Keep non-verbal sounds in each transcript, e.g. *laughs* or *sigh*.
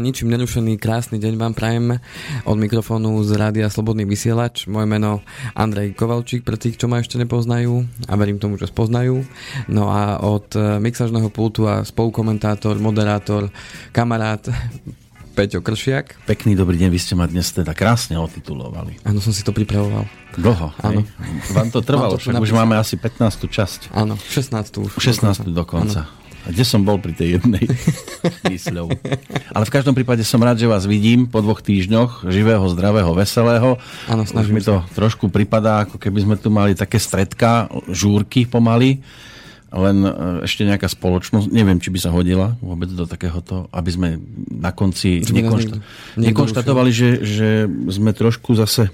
A ničím nerušený krásny deň vám prajeme od mikrofónu z Rádia Slobodný vysielač. Moje meno Andrej Kovalčík, pre tých, čo ma ešte nepoznajú a verím tomu, že spoznajú. No a od mixažného pultu a spolukomentátor, moderátor, kamarát Peťo Kršiak. Pekný dobrý deň, vy ste ma dnes teda krásne otitulovali. Áno, som si to pripravoval. Dlho, Áno. Vám to trvalo, však už máme asi 15. časť. Áno, 16. už. 16. dokonca. Áno. A kde som bol pri tej jednej *laughs* mysľou. Ale v každom prípade som rád, že vás vidím po dvoch týždňoch živého, zdravého, veselého. Áno, Už mi to trošku pripadá, ako keby sme tu mali také stredka, žúrky pomaly len e, ešte nejaká spoločnosť, neviem, či by sa hodila vôbec do takéhoto, aby sme na konci nekonšta- nekonštatovali, že, že sme trošku zase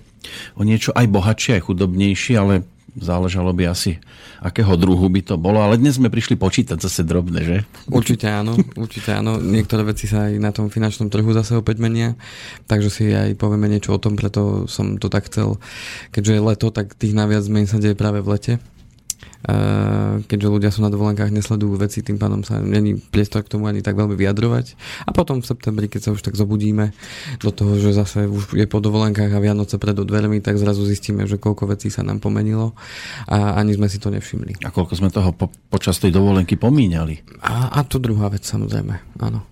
o niečo aj bohatší, aj chudobnejší, ale záležalo by asi, akého druhu by to bolo. Ale dnes sme prišli počítať zase drobné, že? Určite áno, určite áno. Niektoré veci sa aj na tom finančnom trhu zase opäť menia, takže si aj povieme niečo o tom, preto som to tak chcel. Keďže je leto, tak tých naviac zmen sa deje práve v lete keďže ľudia sú na dovolenkách, nesledujú veci, tým pádom sa není priestor k tomu ani tak veľmi vyjadrovať. A potom v septembri, keď sa už tak zobudíme do toho, že zase už je po dovolenkách a Vianoce pred dvermi, tak zrazu zistíme, že koľko vecí sa nám pomenilo a ani sme si to nevšimli. A koľko sme toho po, počas tej dovolenky pomíňali. A, a to druhá vec, samozrejme, áno.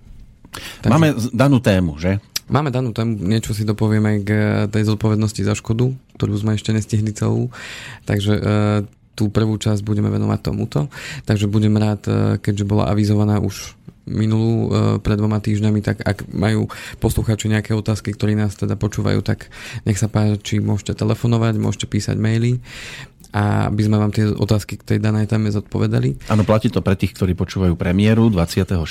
Takže... Máme danú tému, že? Máme danú tému, niečo si dopovieme k tej zodpovednosti za škodu, ktorú sme ešte nestihli celú. Takže tú prvú časť budeme venovať tomuto. Takže budem rád, e, keďže bola avizovaná už minulú e, pred dvoma týždňami, tak ak majú posluchači nejaké otázky, ktorí nás teda počúvajú, tak nech sa páči, môžete telefonovať, môžete písať maily a aby sme vám tie otázky k tej danej téme zodpovedali. Áno, platí to pre tých, ktorí počúvajú premiéru 26.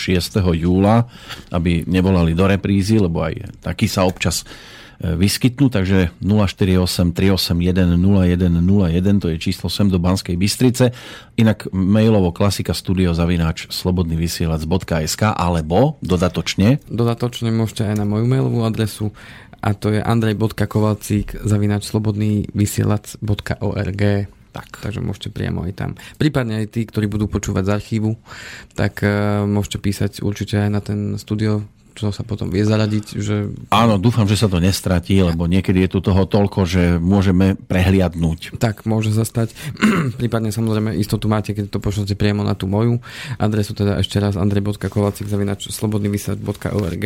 júla, aby nevolali do reprízy, lebo aj taký sa občas vyskytnú, takže 048 381 0101, to je číslo sem do Banskej Bystrice. Inak mailovo klasika studio zavináč slobodnyvysielac.sk alebo dodatočne. Dodatočne môžete aj na moju mailovú adresu a to je andrej.kovalcík zavináč slobodnyvysielac.org tak. Takže môžete priamo aj tam. Prípadne aj tí, ktorí budú počúvať z archívu, tak uh, môžete písať určite aj na ten studio čo sa potom vie zaradiť. Že... Áno, dúfam, že sa to nestratí, lebo niekedy je tu toho toľko, že môžeme prehliadnúť. Tak, môže sa stať. *clears throat* Prípadne samozrejme istotu máte, keď to pošlete priamo na tú moju adresu, teda ešte raz andrej.kovalcik zavinač slobodnyvysiač.org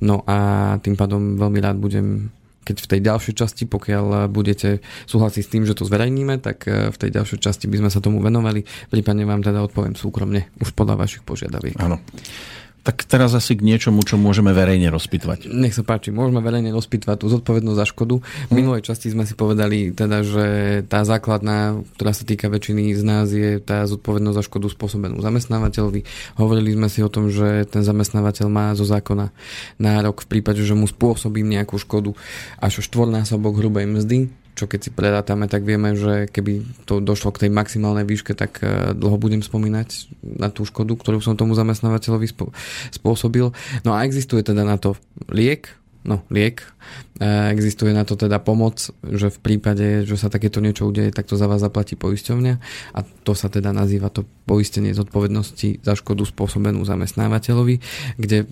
No a tým pádom veľmi rád budem keď v tej ďalšej časti, pokiaľ budete súhlasiť s tým, že to zverejníme, tak eh, v tej ďalšej časti by sme sa tomu venovali. Prípadne vám teda odpoviem súkromne už podľa vašich požiadaviek. Áno. Tak teraz asi k niečomu, čo môžeme verejne rozpitvať. Nech sa páči, môžeme verejne rozpitvať tú zodpovednosť za škodu. V minulej časti sme si povedali teda, že tá základná, ktorá sa týka väčšiny z nás, je tá zodpovednosť za škodu spôsobenú zamestnávateľovi. Hovorili sme si o tom, že ten zamestnávateľ má zo zákona nárok v prípade, že mu spôsobím nejakú škodu až štvornásobok hrubej mzdy čo keď si predátame, tak vieme, že keby to došlo k tej maximálnej výške, tak e, dlho budem spomínať na tú škodu, ktorú som tomu zamestnávateľovi spôsobil. No a existuje teda na to liek, no liek, Existuje na to teda pomoc, že v prípade, že sa takéto niečo udeje, tak to za vás zaplatí poisťovňa a to sa teda nazýva to poistenie zodpovednosti za škodu spôsobenú zamestnávateľovi, kde e,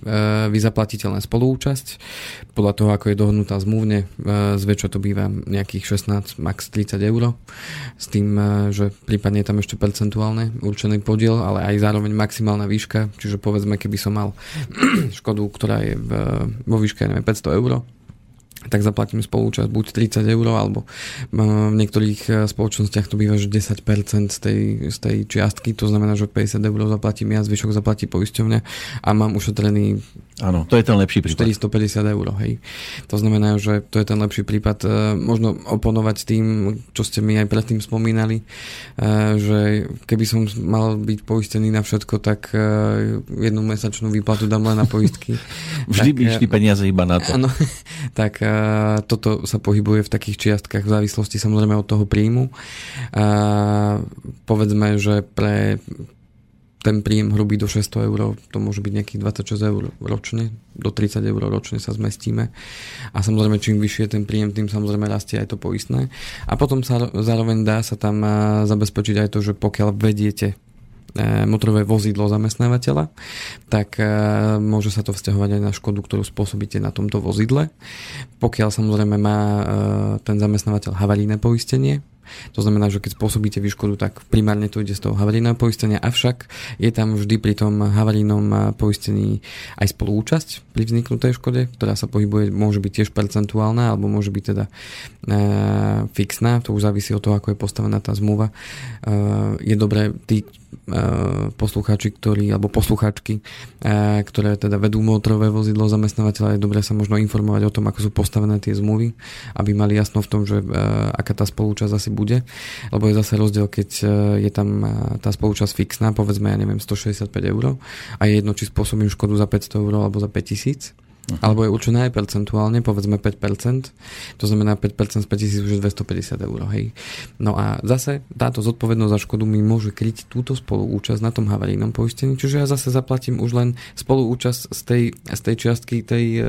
vy zaplatíte len spoluúčasť. Podľa toho, ako je dohodnutá zmluvne, e, zväčša to býva nejakých 16, max 30 eur. S tým, e, že prípadne je tam ešte percentuálne určený podiel, ale aj zároveň maximálna výška, čiže povedzme, keby som mal *clears throat* škodu, ktorá je vo výške neviem, 500 eur, tak zaplatím spolúčasť buď 30 eur, alebo v niektorých e, spoločnostiach to býva, že 10% z tej, z tej čiastky, to znamená, že 50 eur zaplatím ja, zvyšok zaplatí poisťovňa a mám ušetrený Áno, to je ten lepší prípad. 450 eur, hej. To znamená, že to je ten lepší prípad. E, možno oponovať tým, čo ste mi aj predtým spomínali, e, že keby som mal byť poistený na všetko, tak jednu mesačnú výplatu dám len na poistky. *laughs* Vždy by išli peniaze iba na to. Áno, *laughs* tak toto sa pohybuje v takých čiastkách v závislosti samozrejme od toho príjmu. Povedzme, že pre ten príjem hrubý do 600 eur, to môže byť nejakých 26 eur ročne, do 30 eur ročne sa zmestíme. A samozrejme, čím vyššie ten príjem, tým samozrejme rastie aj to poistné. A potom sa zároveň dá sa tam zabezpečiť aj to, že pokiaľ vediete motorové vozidlo zamestnávateľa, tak môže sa to vzťahovať aj na škodu, ktorú spôsobíte na tomto vozidle. Pokiaľ samozrejme má ten zamestnávateľ havarijné poistenie, to znamená, že keď spôsobíte výškodu, tak primárne to ide z toho havarijného poistenia, avšak je tam vždy pri tom havarijnom poistení aj spoluúčasť pri vzniknutej škode, ktorá sa pohybuje, môže byť tiež percentuálna, alebo môže byť teda e, fixná, to už závisí od toho, ako je postavená tá zmluva. E, je dobré, tí, Eh, poslucháči, ktorí, alebo poslucháčky, eh, ktoré teda vedú motorové vozidlo zamestnávateľa, je dobré sa možno informovať o tom, ako sú postavené tie zmluvy, aby mali jasno v tom, že aká tá spolúčasť asi bude, lebo je zase rozdiel, keď je tam tá spolúčasť fixná, povedzme, ja neviem, 165 eur a je jedno, či spôsobím škodu za 500 eur alebo za 5000 Uh-huh. Alebo je určené aj percentuálne, povedzme 5%, to znamená 5% z 5000 už je 250 eur. Hej. No a zase táto zodpovednosť za škodu mi môže kryť túto spoluúčasť na tom havarijnom poistení, čiže ja zase zaplatím už len spoluúčasť z tej, z tej čiastky, tej uh,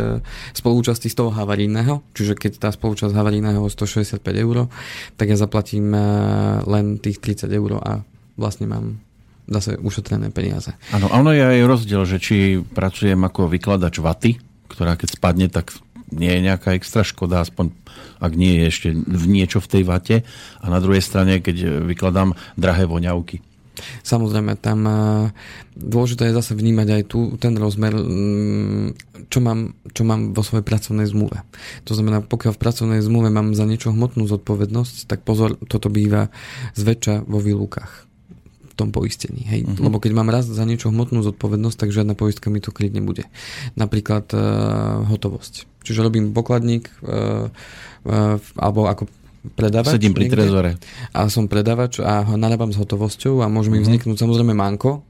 spoluúčasti z toho havarijného, čiže keď tá spoluúčasť havarijného je 165 eur, tak ja zaplatím uh, len tých 30 eur a vlastne mám zase ušetrené peniaze. Áno, ono je aj rozdiel, že či pracujem ako vykladač vaty, ktorá keď spadne, tak nie je nejaká extra škoda, aspoň ak nie je ešte v niečo v tej vate. A na druhej strane, keď vykladám drahé voňavky. Samozrejme, tam dôležité je zase vnímať aj tu ten rozmer, mm, čo mám, čo mám vo svojej pracovnej zmluve. To znamená, pokiaľ v pracovnej zmluve mám za niečo hmotnú zodpovednosť, tak pozor, toto býva zväčša vo výlukách tom poistení. Hej? Uh-huh. Lebo keď mám raz za niečo hmotnú zodpovednosť, tak žiadna poistka mi to kryť nebude. Napríklad uh, hotovosť. Čiže robím pokladník uh, uh, alebo ako predávač. Sedím pri trezore. A som predávač a narábam s hotovosťou a môže mi uh-huh. vzniknúť samozrejme manko,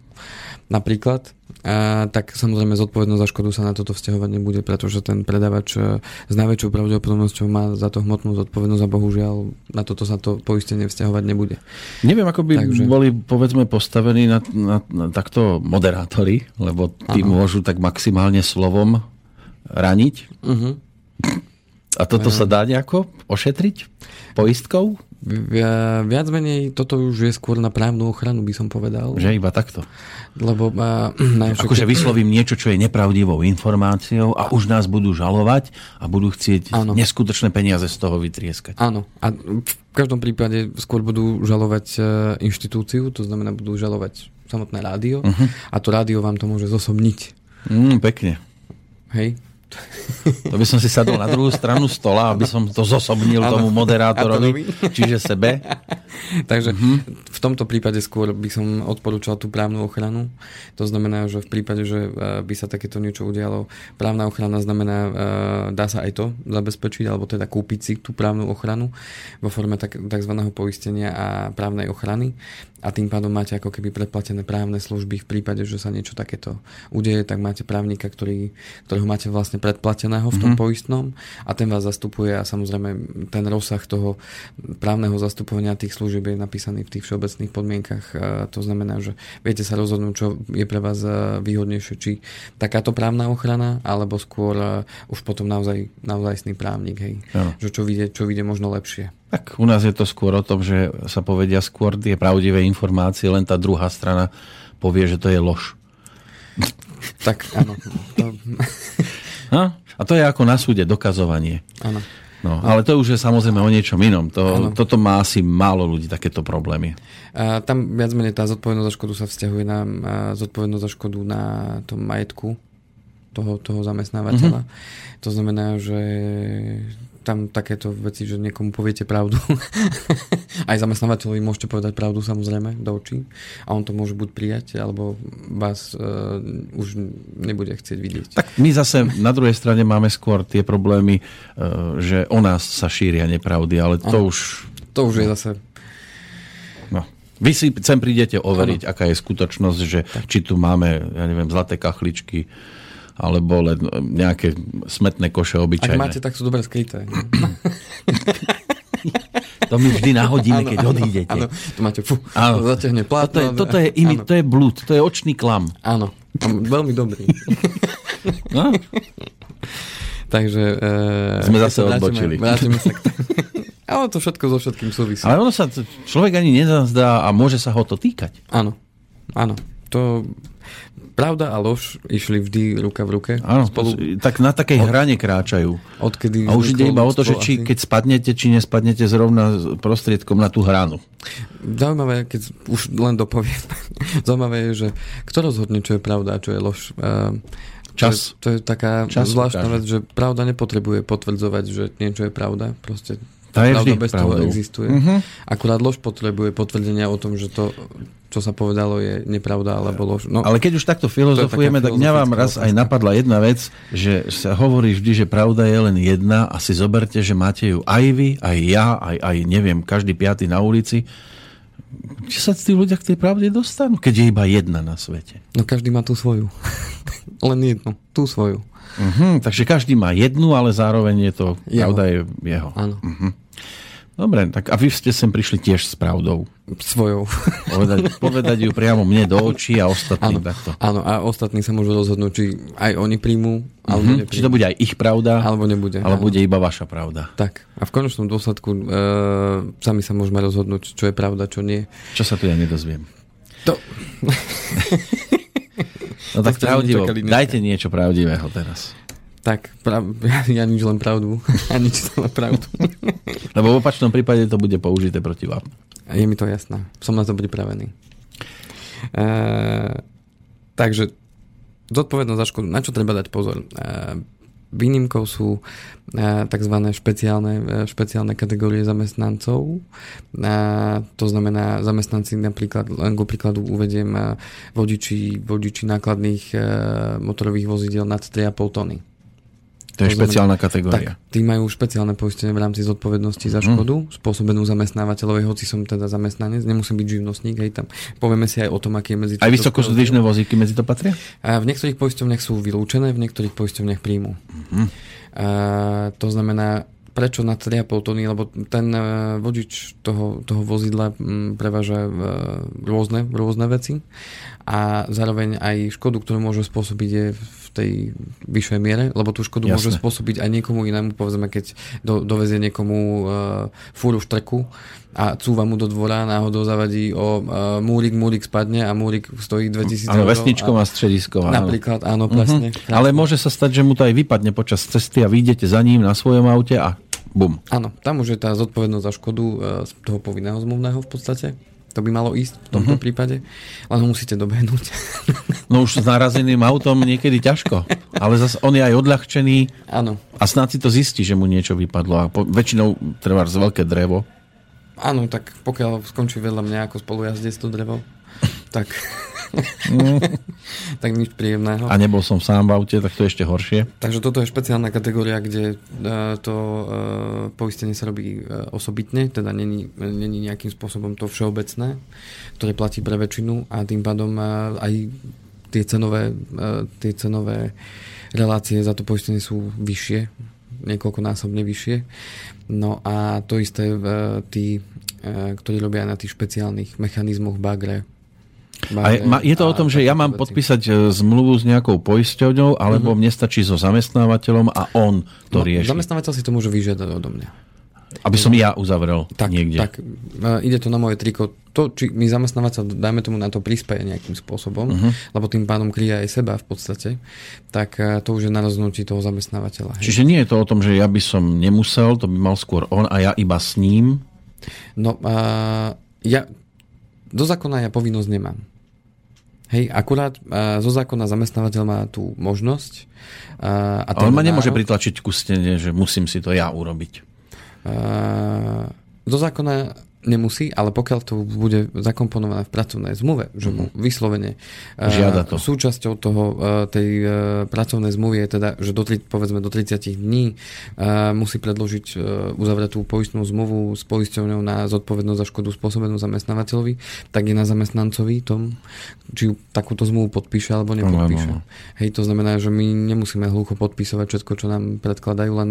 napríklad, a, tak samozrejme zodpovednosť za škodu sa na toto vzťahovať nebude, pretože ten predávač e, s najväčšou pravdepodobnosťou má za to hmotnú zodpovednosť a bohužiaľ na toto sa to poistenie vzťahovať nebude. Neviem, ako by Takže... boli povedzme postavení na, na, na takto moderátori, lebo tí ano. môžu tak maximálne slovom raniť. Uh-huh. A toto sa dá nejako ošetriť poistkou? Viac menej toto už je skôr na právnu ochranu, by som povedal. Že iba takto? Lebo... A, *clears throat* akože vyslovím niečo, čo je nepravdivou informáciou a už nás budú žalovať a budú chcieť ano. neskutočné peniaze z toho vytrieskať. Áno. A v každom prípade skôr budú žalovať e, inštitúciu, to znamená budú žalovať samotné rádio uh-huh. a to rádio vám to môže zosobniť. Mm, pekne. Hej, to by som si sadol na druhú stranu stola, aby som to zosobnil ano, tomu moderátorovi, čiže sebe. Takže uh-huh. v tomto prípade skôr by som odporúčal tú právnu ochranu. To znamená, že v prípade, že eh, by sa takéto niečo udialo, právna ochrana znamená, eh, dá sa aj to zabezpečiť, alebo teda kúpiť si tú právnu ochranu vo forme tak, tzv. poistenia a právnej ochrany a tým pádom máte ako keby predplatené právne služby v prípade, že sa niečo takéto udeje, tak máte právnika, ktorý, ktorého máte vlastne predplateného v tom mm-hmm. poistnom a ten vás zastupuje a samozrejme ten rozsah toho právneho zastupovania tých služieb je napísaný v tých všeobecných podmienkach. To znamená, že viete sa rozhodnúť, čo je pre vás výhodnejšie, či takáto právna ochrana, alebo skôr už potom naozaj, naozajstný právnik, hej. Že čo vyjde, čo vyjde možno lepšie. Tak u nás je to skôr o tom, že sa povedia skôr tie pravdivé informácie, len tá druhá strana povie, že to je lož. Tak áno. To... *laughs* No, a to je ako na súde dokazovanie. Áno. No, ale to už je samozrejme o niečom inom. To, toto má asi málo ľudí, takéto problémy. A tam viac menej tá zodpovednosť za škodu sa vzťahuje na zodpovednosť za škodu na tom majetku toho, toho zamestnávateľa. Mm-hmm. To znamená, že tam takéto veci, že niekomu poviete pravdu. *laughs* Aj zamestnávateľovi môžete povedať pravdu samozrejme do očí a on to môže buď prijať, alebo vás uh, už nebude chcieť vidieť. Tak my zase na druhej strane máme skôr tie problémy, uh, že o nás sa šíria nepravdy, ale to ano. už... To už je zase No. Vy si sem prídete overiť, ano. aká je skutočnosť, že tak. či tu máme, ja neviem, zlaté kachličky, alebo len nejaké smetné koše obyčajné. Ak máte, tak sú dobre skryté. To my vždy nahodíme, keď odídete. Áno, to máte, fú, zaťahne plátno. Toto je, toto je, imi, to je blúd, to je očný klam. Áno, veľmi dobrý. No? Takže... E, Sme zase odbočili. Vrátime sa k Ale to všetko so všetkým súvisí. Ale ono sa, človek ani nezazdá a môže sa ho to týkať. Áno. áno. To pravda a lož išli vždy ruka v ruke. Áno, spolu... tak na takej od, hrane kráčajú. Odkedy a už ide iba o to, že či, keď spadnete, či nespadnete zrovna prostriedkom na tú hranu. Zaujímavé, keď už len dopoviem, *laughs* zaujímavé je, že kto rozhodne, čo je pravda a čo je lož. Čas. To je, to je taká Čas zvláštna vec, že pravda nepotrebuje potvrdzovať, že niečo je pravda. Proste tá je vždy bez pravdou. toho existuje. Uh-huh. Akurát lož potrebuje potvrdenia o tom, že to, čo sa povedalo, je nepravda alebo lož. No, Ale keď už takto filozofujeme, tak mňa vám raz aj napadla jedna vec, že sa hovorí vždy, že pravda je len jedna a si zoberte, že máte ju aj vy, aj ja, aj, aj neviem, každý piaty na ulici. Či sa tí ľudia k tej pravde dostanú, keď je iba jedna na svete? No každý má tú svoju. *laughs* len jednu, tú svoju. Uh-huh, takže každý má jednu, ale zároveň je to, jeho. pravda je jeho. Áno. Uh-huh. Dobre, tak a vy ste sem prišli tiež s pravdou. Svojou. Povedať, povedať ju priamo mne do očí a ostatným áno, takto. Áno, a ostatní sa môžu rozhodnúť, či aj oni príjmú, alebo nepríjmú. Či to bude aj ich pravda, alebo nebude. Alebo bude iba vaša pravda. Tak. A v konečnom dôsledku e, sami sa môžeme rozhodnúť, čo je pravda, čo nie. Čo sa tu ja nedozviem. To... No tak, pravdivo, dajte niečo pravdivého teraz. Tak, prav, *laughs* ja, ja nič len pravdu. Ja nič len pravdu. *laughs* Lebo v opačnom prípade to bude použité proti vám. Je mi to jasné. Som na to pripravený. E, takže zodpovednosť za škodu. Na čo treba dať pozor? E, Výnimkou sú e, tzv. Špeciálne, e, špeciálne kategórie zamestnancov. E, to znamená zamestnanci napríklad, len go príkladu uvediem vodiči, vodiči nákladných motorových vozidel nad 3,5 tony. To je špeciálna kategória. Tak, tí majú špeciálne poistenie v rámci zodpovednosti za mhm. škodu, mm. spôsobenú zamestnávateľovej, hoci som teda zamestnanec, nemusím byť živnostník, hej tam. Povieme si aj o tom, aký je medzi Aj vysokozdvižné vozíky medzi to patria? A v niektorých poisťovniach sú vylúčené, v niektorých poisťovniach príjmu. Mm. A, to znamená, prečo na 3,5 tony, lebo ten uh, vodič toho, toho vozidla preváža uh, rôzne, rôzne veci a zároveň aj škodu, ktorú môže spôsobiť je v tej vyššej miere, lebo tú škodu Jasne. môže spôsobiť aj niekomu inému, povedzme, keď do, dovezie niekomu uh, fúru štreku a cúva mu do dvora, náhodou zavadí o uh, múrik, múrik spadne a múrik stojí 2000 eur. Áno, vesničko má stredisko. Napríklad, áno, presne. Uh-huh. Ale môže sa stať, že mu to aj vypadne počas cesty a vyjdete za ním na svojom aute a Bum. Áno, tam už je tá zodpovednosť za škodu z toho povinného zmluvného v podstate. To by malo ísť v tomto uh-huh. prípade, len musíte dobehnúť. No už s narazeným autom niekedy ťažko, ale zase on je aj odľahčený Áno. a snáď si to zistí, že mu niečo vypadlo a po, väčšinou treba z veľké drevo. Áno, tak pokiaľ skončí vedľa mňa ako spolujazdec to drevo, tak *laughs* tak nič príjemného. A nebol som sám v aute, tak to je ešte horšie. Takže toto je špeciálna kategória, kde uh, to uh, poistenie sa robí uh, osobitne, teda není, není nejakým spôsobom to všeobecné, ktoré platí pre väčšinu a tým pádom aj tie cenové, tie cenové relácie za to poistenie sú vyššie, niekoľkonásobne vyššie. No a to isté tí, ktorí robia na tých špeciálnych mechanizmoch bagre, a je, to o tom, že ja mám podpísať e, zmluvu s nejakou poisťovňou, alebo mm-hmm. mne stačí so zamestnávateľom a on to no, rieši? Zamestnávateľ si to môže vyžiadať odo mňa. Aby som ja uzavrel tak, niekde. Tak, e, ide to na moje triko. To, či mi zamestnávateľ, dajme tomu na to prispieje nejakým spôsobom, uh-huh. lebo tým pádom kryje aj seba v podstate, tak e, to už je na rozhodnutí toho zamestnávateľa. Hej. Čiže nie je to o tom, že ja by som nemusel, to by mal skôr on a ja iba s ním? No, uh, ja do zákona ja povinnosť nemám. Hej, akurát uh, zo zákona zamestnávateľ má tú možnosť. Uh, a Ale ma nemôže pritlačiť ku stene, že musím si to ja urobiť. Uh, zo zákona nemusí, ale pokiaľ to bude zakomponované v pracovnej zmluve, že mu mhm. vyslovene eh, Žiada to. súčasťou toho, eh, tej eh, pracovnej zmluvy je teda, že do, povedzme do 30 dní musí predložiť uzavretú poistnú zmluvu s poisťovňou na zodpovednosť za škodu spôsobenú zamestnávateľovi, tak je na zamestnancovi tom, či takúto zmluvu podpíše alebo nepodpíše. No, no, no. Hej, to znamená, že my nemusíme hlucho podpísať všetko, čo nám predkladajú, len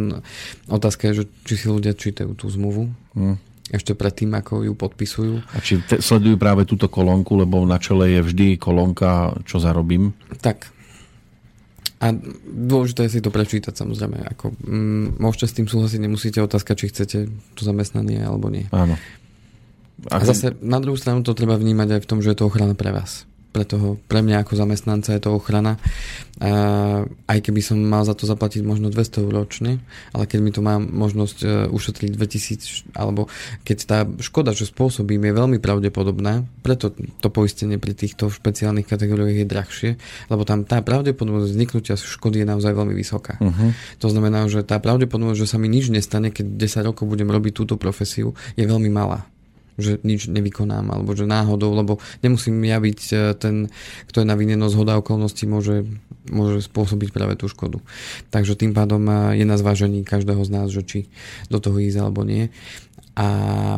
otázka je, že či si ľudia čítajú tú zmluvu. Hmm ešte predtým, ako ju podpisujú. A či te, sledujú práve túto kolónku, lebo na čele je vždy kolónka, čo zarobím? Tak. A dôležité je si to prečítať samozrejme. Ako, mm, môžete s tým súhlasiť, nemusíte otázka, či chcete to zamestnanie alebo nie. Áno. A, a zase na druhú stranu to treba vnímať aj v tom, že je to ochrana pre vás. Pre, toho, pre mňa ako zamestnanca je to ochrana. A aj keby som mal za to zaplatiť možno 200 eur ročne, ale keď mi to má možnosť uh, ušetriť 2000, alebo keď tá škoda, čo spôsobím, je veľmi pravdepodobná, preto to poistenie pri týchto špeciálnych kategóriách je drahšie, lebo tam tá pravdepodobnosť vzniknutia škody je naozaj veľmi vysoká. Uh-huh. To znamená, že tá pravdepodobnosť, že sa mi nič nestane, keď 10 rokov budem robiť túto profesiu, je veľmi malá že nič nevykonám, alebo že náhodou, lebo nemusím ja byť e, ten, kto je na vine, no zhoda okolností môže, môže spôsobiť práve tú škodu. Takže tým pádom e, je na zvážení každého z nás, že či do toho ísť alebo nie a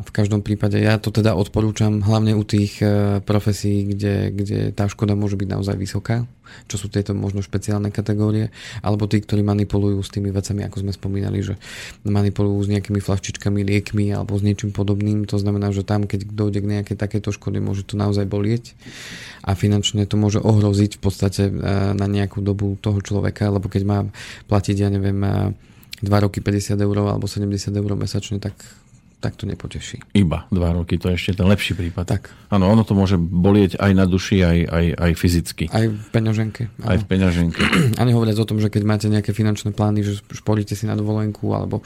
v každom prípade ja to teda odporúčam hlavne u tých e, profesí, kde, kde tá škoda môže byť naozaj vysoká, čo sú tieto možno špeciálne kategórie, alebo tí, ktorí manipulujú s tými vecami, ako sme spomínali, že manipulujú s nejakými flaštičkami, liekmi alebo s niečím podobným. To znamená, že tam, keď dojde k nejakej takéto škody, môže to naozaj bolieť a finančne to môže ohroziť v podstate e, na nejakú dobu toho človeka, lebo keď má platiť, ja neviem, 2 e, roky 50 eur alebo 70 eur mesačne, tak tak to nepoteší. Iba dva roky, to je ešte ten lepší prípad. Tak. Áno, ono to môže bolieť aj na duši, aj, aj, aj fyzicky. Aj v peňaženke. Áno. Aj v peňaženke. *clears throat* A nehovoriac o tom, že keď máte nejaké finančné plány, že šporíte si na dovolenku, alebo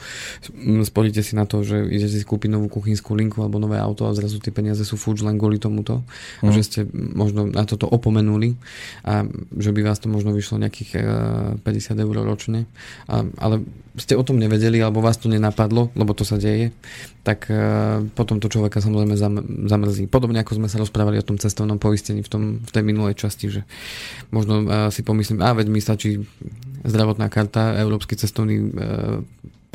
sporíte si na to, že idete si kúpiť novú kuchynskú linku alebo nové auto a zrazu tie peniaze sú fúč len kvôli tomuto. Hmm. A že ste možno na toto opomenuli a že by vás to možno vyšlo nejakých 50 eh, eur ročne. A, ale ste o tom nevedeli, alebo vás to nenapadlo, lebo to sa deje, tak uh, potom to človeka samozrejme zam, zamrzí. Podobne ako sme sa rozprávali o tom cestovnom poistení v, tom, v tej minulej časti, že možno uh, si pomyslím, a veď mi stačí zdravotná karta, európsky cestovný uh,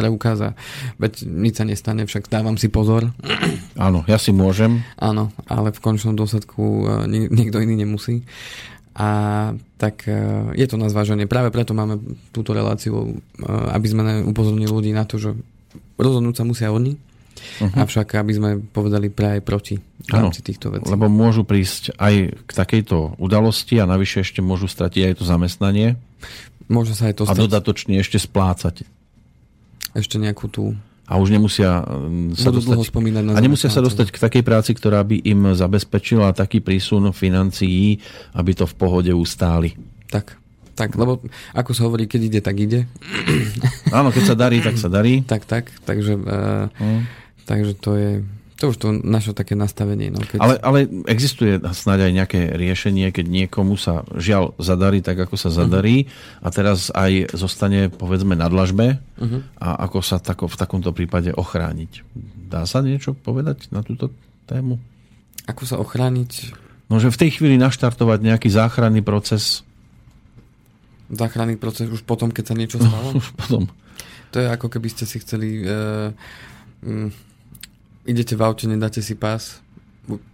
preukaz a veď nič sa nestane, však dávam si pozor. Áno, ja si môžem. Áno, ale v končnom dôsledku niekto iný nemusí. A tak e, je to na zváženie. Práve preto máme túto reláciu, e, aby sme upozornili ľudí na to, že rozhodnúť sa musia oni, uh-huh. avšak aby sme povedali práve proti v rámci týchto vecí. Lebo môžu prísť aj k takejto udalosti a navyše ešte môžu stratiť aj to zamestnanie. Môže sa aj to A dodatočne ešte splácať. Ešte nejakú tú a už nemusia mm, sa Budú dostať, na a nemusia sa dostať k takej práci, ktorá by im zabezpečila taký prísun financií, aby to v pohode ustáli. Tak, tak, lebo ako sa hovorí, keď ide, tak ide. Áno, keď sa darí, tak sa darí. tak, tak, takže, uh, hmm. takže to je to už to naše také nastavenie. No, keď... ale, ale existuje snáď aj nejaké riešenie, keď niekomu sa žiaľ zadarí tak, ako sa zadarí uh-huh. a teraz aj zostane povedzme na dlažbe uh-huh. a ako sa tako, v takomto prípade ochrániť. Dá sa niečo povedať na túto tému? Ako sa ochrániť? No, že v tej chvíli naštartovať nejaký záchranný proces. Záchranný proces už potom, keď sa niečo *laughs* stalo? už potom. To je ako keby ste si chceli... Uh, um, idete v aute, nedáte si pás,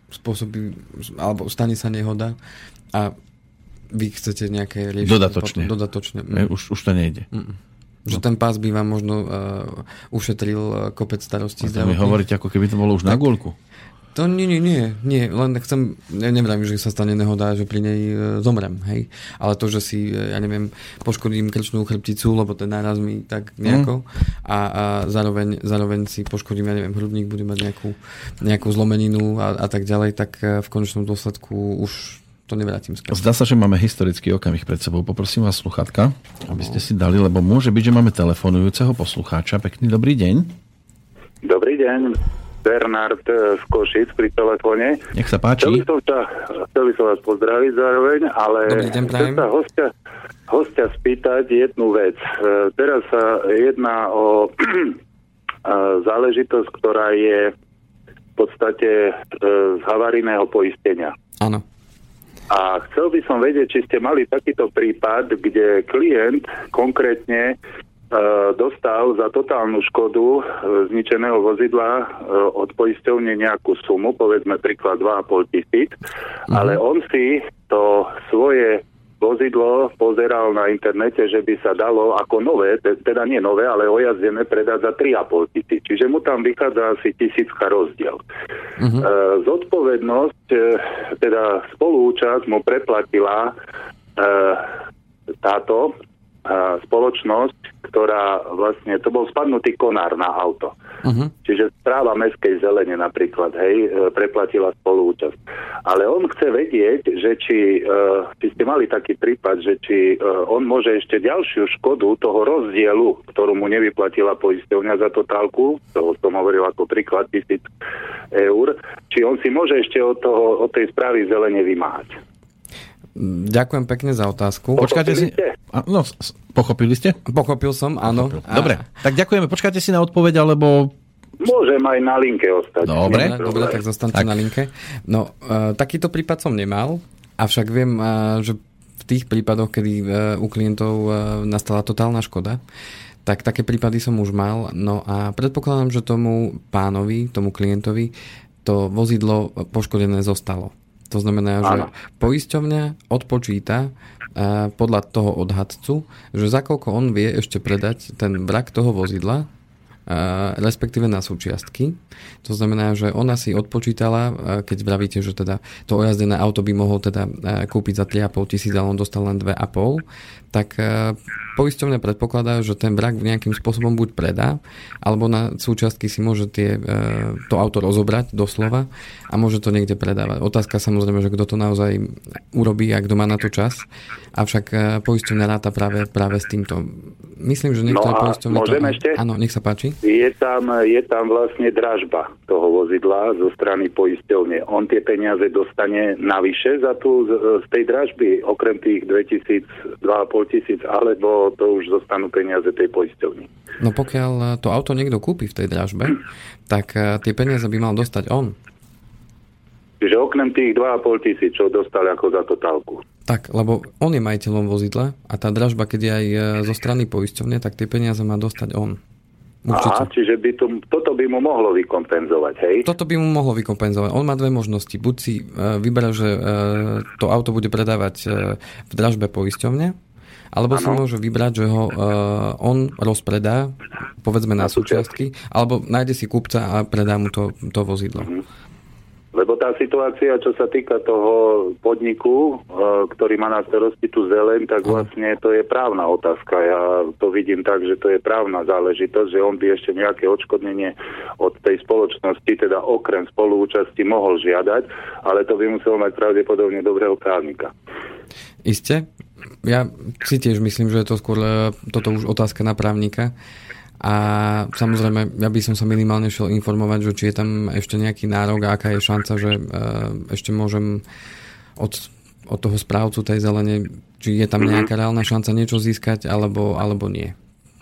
spôsobí, alebo stane sa nehoda a vy chcete nejaké riešenie. Dodatočne. Potom, dodatočne. Mm. Už, už to nejde. Mm. Že no. ten pás by vám možno uh, ušetril uh, kopec starostí. A mi hovoríte, ako keby to bolo už tak, na gulku. To nie, nie, nie, nie, len chcem, ne, neviem, že sa stane nehoda, že pri nej e, zomrem, hej, ale to, že si, e, ja neviem, poškodím krčnú chrbticu, lebo ten náraz mi tak nejako mm. a, a zároveň, zároveň si poškodím, ja neviem, hrudník, budem mať nejakú, nejakú zlomeninu a, a tak ďalej, tak e, v konečnom dôsledku už to nevrátim späť. Zdá sa, že máme historický okamih pred sebou. Poprosím vás, sluchatka, aby ste si dali, lebo môže byť, že máme telefonujúceho poslucháča. Pekný dobrý deň. Dobrý deň. Bernard z Košic pri telefóne. Nech sa páči. Chcel by som, sa, chcel by som vás pozdraviť zároveň, ale chcem sa hostia, hostia spýtať jednu vec. E, teraz sa jedná o *clears throat* záležitosť, ktorá je v podstate e, z havarijného poistenia. Áno. A chcel by som vedieť, či ste mali takýto prípad, kde klient konkrétne E, dostal za totálnu škodu e, zničeného vozidla e, od poisťovne nejakú sumu, povedzme príklad 2,5 tisíc, mm-hmm. ale on si to svoje vozidlo pozeral na internete, že by sa dalo ako nové, teda nie nové, ale ojazdené predať za 3,5 tisíc. Čiže mu tam vychádza asi tisícka rozdiel. Mm-hmm. E, zodpovednosť, e, teda spolúčasť mu preplatila e, táto spoločnosť, ktorá vlastne, to bol spadnutý konár na auto. Uh-huh. Čiže správa meskej zelene napríklad, hej, e, preplatila spoluúčasť. Ale on chce vedieť, že či, uh, či ste mali taký prípad, že či uh, on môže ešte ďalšiu škodu toho rozdielu, ktorú mu nevyplatila poisťovňa za totálku, to som hovoril ako príklad tisíc eur, či on si môže ešte od, toho, od tej správy zelene vymáhať. Ďakujem pekne za otázku. Počkáte si... No, pochopili ste? Pochopil som, áno. Pochopil. Dobre, tak ďakujeme. Počkáte si na odpoveď, alebo... Môžem aj na linke ostať. Dobre, dobre, dobre tak zostanete tak. na linke. No, uh, takýto prípad som nemal, avšak viem, uh, že v tých prípadoch, kedy uh, u klientov uh, nastala totálna škoda, tak také prípady som už mal. No a predpokladám, že tomu pánovi, tomu klientovi, to vozidlo poškodené zostalo. To znamená, že Áno. poisťovňa odpočíta podľa toho odhadcu, že za koľko on vie ešte predať ten vrak toho vozidla, respektíve na súčiastky. To znamená, že ona si odpočítala, keď vravíte, že teda to ojazdené auto by mohol teda kúpiť za 3,5 tisíc, ale on dostal len 2,5, tak poisťovňa predpokladá, že ten vrak nejakým spôsobom buď predá, alebo na súčiastky si môže tie, to auto rozobrať doslova a môže to niekde predávať. Otázka samozrejme, že kto to naozaj urobí a kto má na to čas, avšak poisťovňa ráta práve, práve s týmto. Myslím, že niektoré no poisťovne... To... ešte? Áno, nech sa páči. Je tam, je tam vlastne dražba toho vozidla zo strany poisťovne. On tie peniaze dostane navyše za tú, z, tej dražby, okrem tých 2000, 2,5 tisíc, alebo to už zostanú peniaze tej poisťovni. No pokiaľ eh, to auto niekto kúpi v tej dražbe, tak eh, tie peniaze by mal dostať on. Čiže okrem tých 2,5 tisíc, čo dostali ako za totálku. Tak, lebo on je majiteľom vozidla a tá dražba, keď je aj eh, zo strany poisťovne, tak tie peniaze má dostať on. Určite. Aha, čiže by to, toto by mu mohlo vykompenzovať, hej? Toto by mu mohlo vykompenzovať. On má dve možnosti. Buď si uh, vyberá, že uh, to auto bude predávať uh, v dražbe poisťovne, alebo ano. si môže vybrať, že ho uh, on rozpredá, povedzme na, na súčiastky, alebo nájde si kupca a predá mu to, to vozidlo. Uh-huh. Lebo tá situácia, čo sa týka toho podniku, e, ktorý má na starosti tú zeleň, tak vlastne to je právna otázka. Ja to vidím tak, že to je právna záležitosť, že on by ešte nejaké odškodnenie od tej spoločnosti, teda okrem spoluúčasti, mohol žiadať, ale to by musel mať pravdepodobne dobrého právnika. Isté. Ja si tiež myslím, že je to skôr e, toto už otázka na právnika. A samozrejme, ja by som sa minimálne šiel informovať, že či je tam ešte nejaký nárok a aká je šanca, že uh, ešte môžem od, od toho správcu tej zelene, či je tam mhm. nejaká reálna šanca niečo získať, alebo, alebo nie.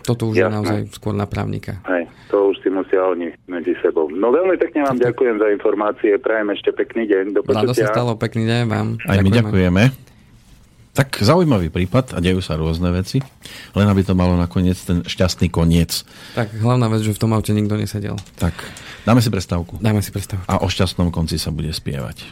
Toto už Jasné. je naozaj skôr na právnika. Hej, to už si musia oni medzi sebou. No veľmi pekne vám ďakujem za informácie, prajem ešte pekný deň. Do Rado sa stalo, pekný deň vám. Aj ďakujeme. my ďakujeme. Tak zaujímavý prípad a dejú sa rôzne veci, len aby to malo nakoniec ten šťastný koniec. Tak hlavná vec, že v tom aute nikto nesedel. Tak, dáme si prestávku. Dáme si prestávku. A o šťastnom konci sa bude spievať.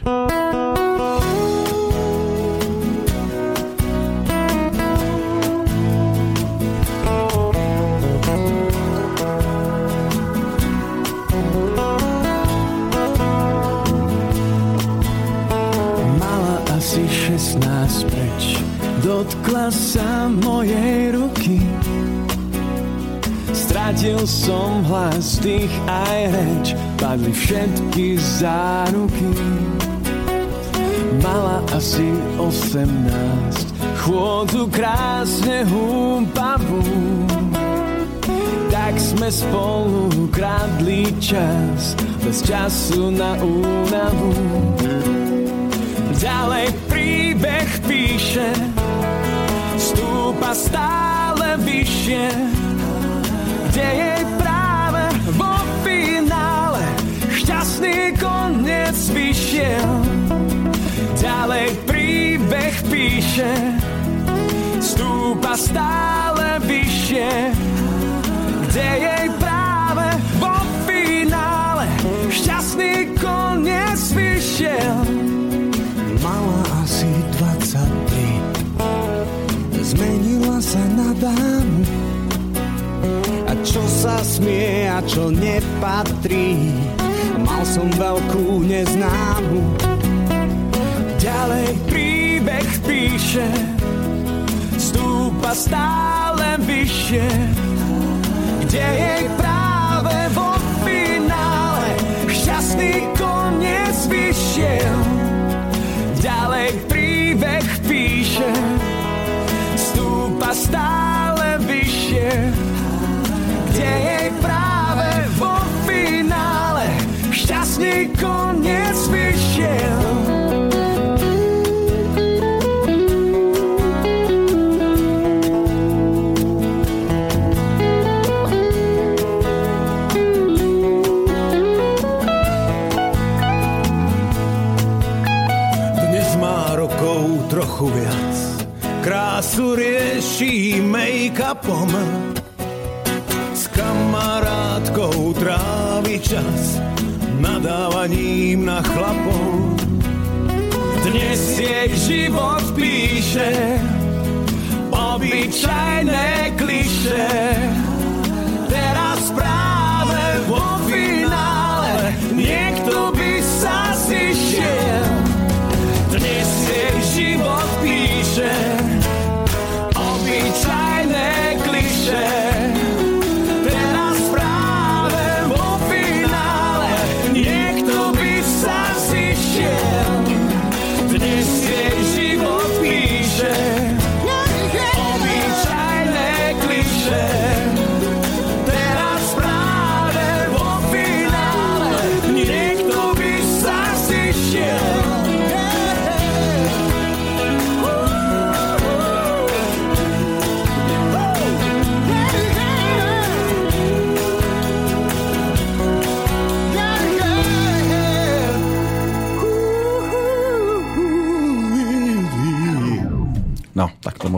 Stratil som hlas, dých aj reč Padli všetky záruky. Mala asi osemnáct Chôdzu krásne húpavú Tak sme spolu kradli čas Bez času na únavu. Ďalej príbeh píše stúpa stále vyššie, kde jej práve vo finále šťastný koniec vyšiel. Ďalej príbeh píše, stúpa stále vyššie, kde jej práve vo finále šťastný koniec vyšiel. Mala asi 23 zmenila sa na dámu. Sa smie a čo nepatrí, mal som veľkú neznámu. Ďalej príbeh píše, stúpa stále vyššie, make-upom S kamarátkou trávi čas Nadávaním na chlapov. Dnes jej život píše Obyčajné kliše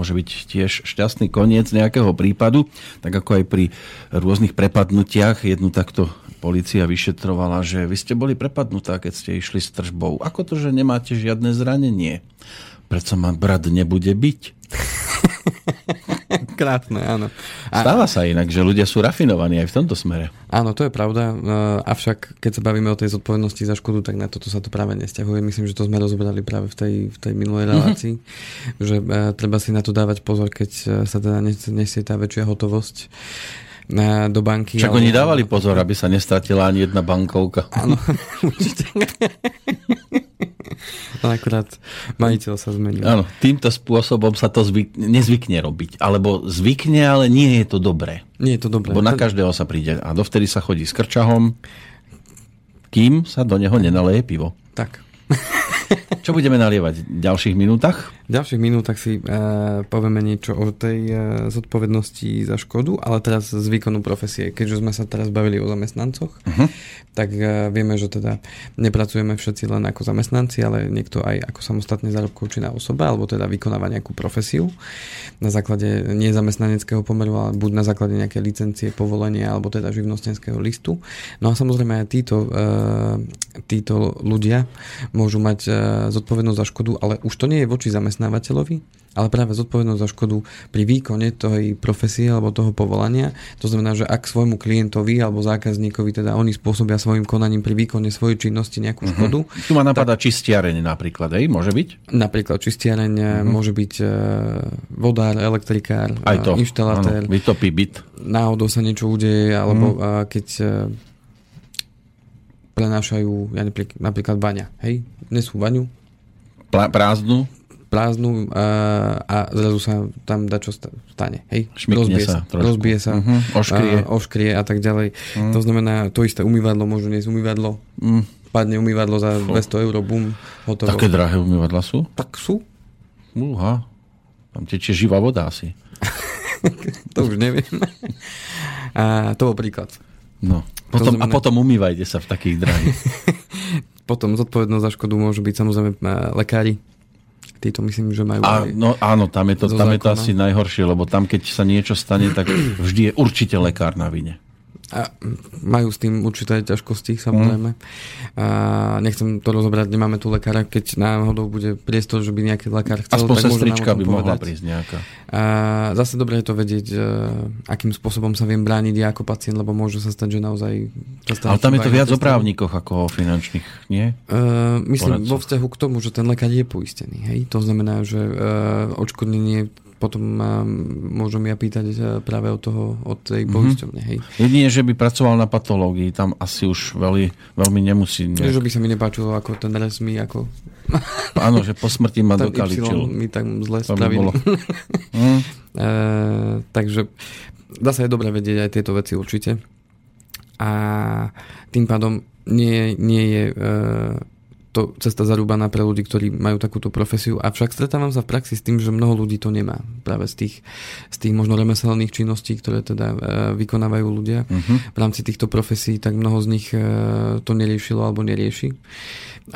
môže byť tiež šťastný koniec nejakého prípadu, tak ako aj pri rôznych prepadnutiach jednu takto policia vyšetrovala, že vy ste boli prepadnutá, keď ste išli s tržbou. Ako to, že nemáte žiadne zranenie? Prečo ma brat nebude byť? *laughs* *laughs* Krásne, áno. A, Stáva sa inak, že ľudia sú rafinovaní aj v tomto smere. áno, to je pravda, e, avšak keď sa bavíme o tej zodpovednosti za škodu, tak na toto sa to práve nesťahuje. Myslím, že to sme rozobrali práve v tej, v tej minulej relácii, mm-hmm. že e, treba si na to dávať pozor, keď e, sa teda nes- nesie tá väčšia hotovosť do banky. Však oni dávali pozor, aby sa nestratila ani jedna bankovka. Áno, *laughs* určite. *laughs* Ale akurát majiteľ sa zmenil. Áno, týmto spôsobom sa to zvyk, nezvykne robiť. Alebo zvykne, ale nie je to dobré. Nie je to dobré. Lebo na každého sa príde. A dovtedy sa chodí s krčahom, kým sa do neho nenaleje pivo. Tak. *laughs* Čo budeme nalievať v ďalších minútach? V ďalších minútach si uh, povieme niečo o tej uh, zodpovednosti za škodu, ale teraz z výkonu profesie. Keďže sme sa teraz bavili o zamestnancoch, uh-huh. tak uh, vieme, že teda nepracujeme všetci len ako zamestnanci, ale niekto aj ako samostatne zárobkov činná osoba, alebo teda vykonáva nejakú profesiu na základe nie zamestnaneckého pomeru, ale buď na základe nejakej licencie, povolenia, alebo teda živnostenského listu. No a samozrejme aj títo, uh, títo ľudia môžu mať uh, zodpovednosť za škodu, ale už to nie je voči zamestnávateľovi, ale práve zodpovednosť za škodu pri výkone tej profesie alebo toho povolania. To znamená, že ak svojmu klientovi alebo zákazníkovi teda oni spôsobia svojim konaním pri výkone svojej činnosti nejakú škodu. Tu ma napadá tak, čistiareň napríklad, hej? Môže byť? Napríklad čistiareň uh-huh. môže byť uh, vodár, elektrikár, Aj to, inštalatér. Áno, vytopí byt. Náhodou sa niečo udeje, alebo uh-huh. uh, keď uh, prenášajú, ja napríklad, napríklad baňa, hej? Nesú baňu, Plá, prázdnu? prázdnu a, a zrazu sa tam dačo stane. Hej? Šmykne rozbije sa sa, trošku. rozbije sa Mhm, oškrie. A, oškrie a tak ďalej. To znamená, to isté umývadlo, môžu niesť umývadlo, Mm. padne umývadlo za 200 eur, bum, hotovo. Také drahé umývadla sú? Tak sú, Uha. Tam tečie živá voda asi. *laughs* to už neviem. a to bol príklad. No. Potom, znamená- A potom umývajte sa v takých drahých. *laughs* Potom zodpovednosť za škodu môžu byť samozrejme e, lekári. Títo myslím, že majú A, no, áno, tam je, to, tam je to asi najhoršie, lebo tam, keď sa niečo stane, tak vždy je určite lekár na vine. A majú s tým určité ťažkosti, samozrejme. A nechcem to rozobrať, nemáme tu lekára, keď náhodou bude priestor, že by nejaký lekár chcel, Aspoň tak sestrička by mohla povedať. prísť nejaká. A zase dobre je to vedieť, e, akým spôsobom sa viem brániť ja ako pacient, lebo môže sa stať, že naozaj... Ale tam je to viac o právnikoch ako o finančných, nie? Uh, myslím Poradcoch. vo vzťahu k tomu, že ten lekár je poistený. Hej? To znamená, že uh, odškodnenie potom uh, môžem ja pýtať uh, práve od toho, od tej mm-hmm. poisťovne. Hej. Jedine, že by pracoval na patológii, tam asi už veľmi, veľmi nemusí. Nejak... Že by sa mi nepáčilo, ako ten res mi ako... *laughs* Áno, že po smrti ma dokaličil. mi tak zle spravili. *laughs* Mm. uh, takže dá sa aj dobre vedieť aj tieto veci určite. A tým pádom nie, nie je uh, to cesta zarúbaná pre ľudí, ktorí majú takúto profesiu. Avšak stretávam sa v praxi s tým, že mnoho ľudí to nemá. Práve z tých, z tých možno remeselných činností, ktoré teda uh, vykonávajú ľudia uh-huh. v rámci týchto profesí, tak mnoho z nich uh, to neriešilo alebo nerieši.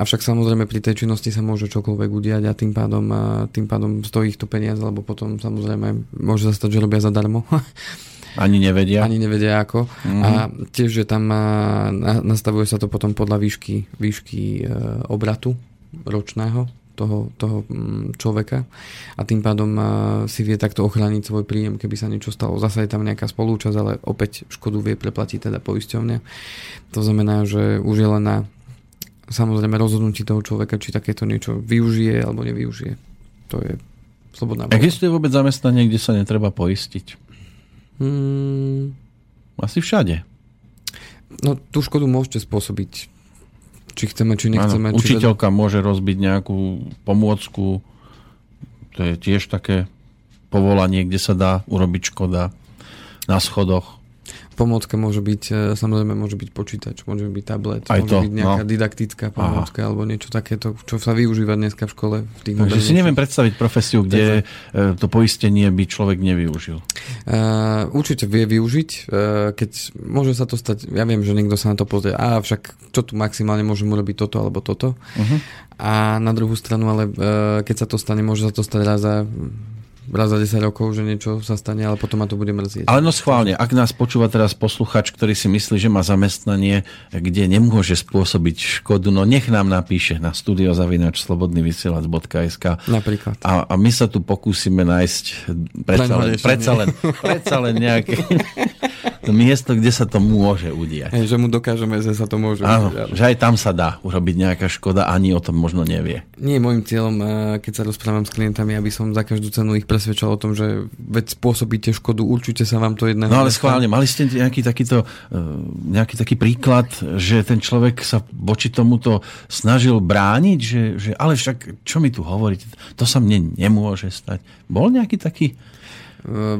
Avšak samozrejme pri tej činnosti sa môže čokoľvek udiať a tým pádom, uh, tým pádom stojí ich to peniaze, alebo potom samozrejme môže sa stať, že robia zadarmo. *laughs* Ani nevedia? Ani nevedia ako. Mm-hmm. A tiež, že tam nastavuje sa to potom podľa výšky, výšky e, obratu ročného toho, toho mm, človeka a tým pádom si vie takto ochrániť svoj príjem, keby sa niečo stalo. Zase je tam nejaká spolúčasť, ale opäť škodu vie preplatiť teda poisťovňa. To znamená, že už je len na samozrejme rozhodnutí toho človeka, či takéto niečo využije alebo nevyužije. To je slobodná voľba. Existuje vôbec zamestnanie, kde sa netreba poistiť? Hmm. Asi všade. No tú škodu môžete spôsobiť. Či chceme, či nechceme. Ano, učiteľka či... môže rozbiť nejakú pomôcku. To je tiež také povolanie, kde sa dá urobiť škoda na schodoch pomôcka môže byť, e, samozrejme môže byť počítač, môže byť tablet, Aj môže to, byť nejaká no. didaktická pomôcka Aha. alebo niečo takéto, čo sa využíva dneska v škole. V tých Takže si neviem predstaviť profesiu, kde Takže... to poistenie by človek nevyužil. Uh, určite vie využiť, uh, keď môže sa to stať, ja viem, že niekto sa na to pozrie, a však čo tu maximálne môžem urobiť toto alebo toto. Uh-huh. A na druhú stranu, ale uh, keď sa to stane, môže sa to stať raz za raz za 10 rokov, že niečo sa stane, ale potom ma to bude mrzieť. Ale no schválne, ak nás počúva teraz posluchač, ktorý si myslí, že má zamestnanie, kde nemôže spôsobiť škodu, no nech nám napíše na studiozavinačslobodnyvysielac.sk Napríklad. A, a my sa tu pokúsime nájsť predsa len, predsa len, predsa len nejaké *laughs* to miesto, kde sa to môže udiať. Hej, že mu dokážeme, že sa to môže Áno, udiať. že aj tam sa dá urobiť nejaká škoda, ani o tom možno nevie. Nie je môjim cieľom, eh, keď sa rozprávam s klientami, aby som za každú cenu ich presvedčal o tom, že veď spôsobíte škodu, určite sa vám to jedná. No ale schválne, mali ste nejaký takýto, eh, nejaký taký príklad, že ten človek sa voči tomuto snažil brániť, že, že ale však čo mi tu hovoríte, to sa mne nemôže stať. Bol nejaký taký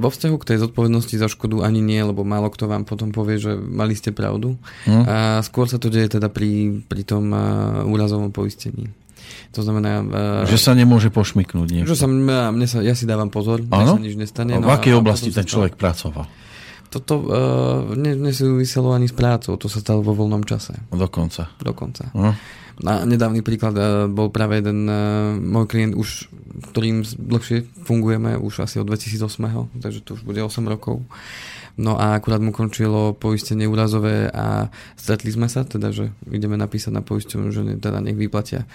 vo vzťahu k tej zodpovednosti za škodu ani nie, lebo málo kto vám potom povie, že mali ste pravdu. Hmm. A skôr sa to deje teda pri, pri tom úrazovom poistení. To znamená... Že sa nemôže pošmyknúť niečo. Že sa, mne sa, ja si dávam pozor, ano? sa nič nestane. A v no akej a, oblasti ten človek to... pracoval? Toto uh, ne, nesúviselo ani s prácou, to sa stalo vo voľnom čase. Dokonca. Dokonca. Uh. Na nedávny príklad uh, bol práve jeden uh, môj klient už, ktorým dlhšie fungujeme, už asi od 2008, takže to už bude 8 rokov. No a akurát mu končilo poistenie úrazové a stretli sme sa, teda, že ideme napísať na poistenie, že teda nech vyplatia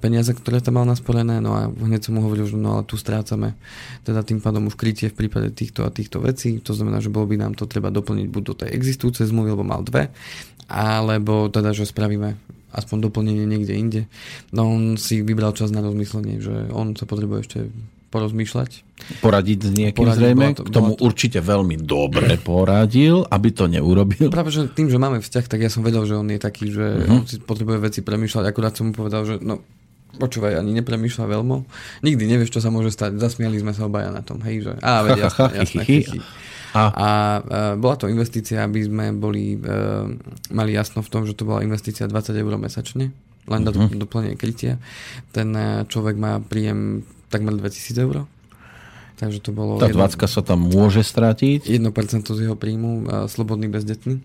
peniaze, ktoré tam mal nasporené, no a hneď som mu hovoril, že no ale tu strácame teda tým pádom už krytie v prípade týchto a týchto vecí, to znamená, že bolo by nám to treba doplniť buď do tej existujúcej zmluvy, lebo mal dve, alebo teda, že spravíme aspoň doplnenie niekde inde. No on si vybral čas na rozmyslenie, že on sa potrebuje ešte porozmýšľať. Poradiť s niekým poradiť, zrejme, to, k tomu to... určite veľmi dobre poradil, aby to neurobil. Práve, že tým, že máme vzťah, tak ja som vedel, že on je taký, že uh-huh. si potrebuje veci premýšľať, akurát som mu povedal, že no, počúvaj, ani nepremýšľa veľmi. Nikdy nevieš, čo sa môže stať. Zasmiali sme sa obaja na tom, hej, že á, veď, jasné, jasné, jasné a, a uh, bola to investícia, aby sme boli, uh, mali jasno v tom, že to bola investícia 20 eur mesačne, len uh-huh. do doplnenie krytia. Ten uh, človek má príjem takmer 2000 eur. Takže to bolo... Tá 20 sa tam môže stratiť? 1% z jeho príjmu, slobodný bezdetný.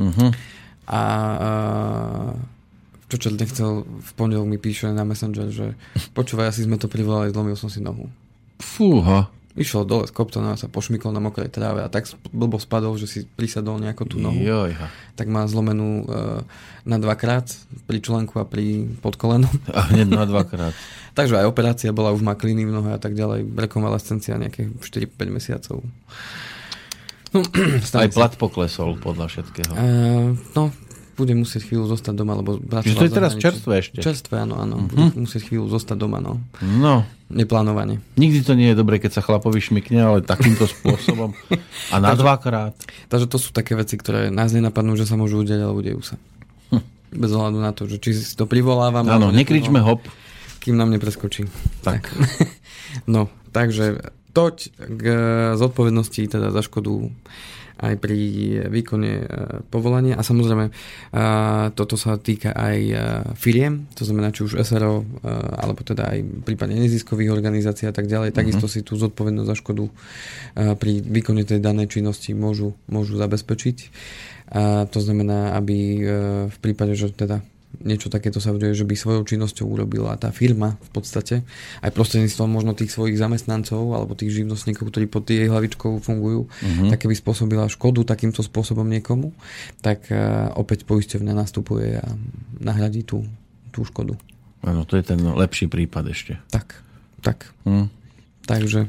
Uh-huh. A čo čo nechcel, v pondelok mi píše na Messenger, že počúvaj, asi sme to privolali, zlomil som si nohu. Fúha. Išiel dole z kopca, sa pošmykol na mokrej tráve a tak blbo spadol, že si prisadol nejakú tú nohu. Jojha. Tak má zlomenú uh, na dvakrát pri členku a pri podkolenu. A hneď na dvakrát. *laughs* Takže aj operácia bola, už má kliny v nohe a tak ďalej. Rekonvalescencia nejakých 4-5 mesiacov. No, *clears throat* aj plat poklesol podľa všetkého. Uh, no, bude musieť chvíľu zostať doma, lebo Čiže to je teraz čerstvé ešte. Čerstvé, áno, áno. Uh-huh. Bude musieť chvíľu zostať doma, no. No. Neplánovane. Nikdy to nie je dobré, keď sa chlapovi šmikne, ale takýmto spôsobom. A na *laughs* dvakrát. Takže to sú také veci, ktoré nás nenapadnú, že sa môžu udeť, ale udejú sa. Hm. Bez ohľadu na to, že či si to privolávam. Áno, nekričme hop. Kým nám nepreskočí. Tak. tak. *laughs* no, takže toť k zodpovednosti teda za škodu aj pri výkone e, povolania a samozrejme e, toto sa týka aj e, firiem, to znamená či už SRO alebo teda aj prípadne neziskových organizácií a tak ďalej, mm-hmm. takisto si tú zodpovednosť za škodu pri výkone tej danej činnosti môžu, môžu zabezpečiť. A to znamená, aby v prípade, že teda niečo takéto sa udeje, že by svojou činnosťou urobila tá firma v podstate, aj prostredníctvom možno tých svojich zamestnancov alebo tých živnostníkov, ktorí pod jej hlavičkou fungujú, uh-huh. tak keby spôsobila škodu takýmto spôsobom niekomu, tak uh, opäť poisťovňa nastupuje a nahradí tú, tú škodu. Áno, to je ten lepší prípad ešte. Tak, tak. Uh-huh. Takže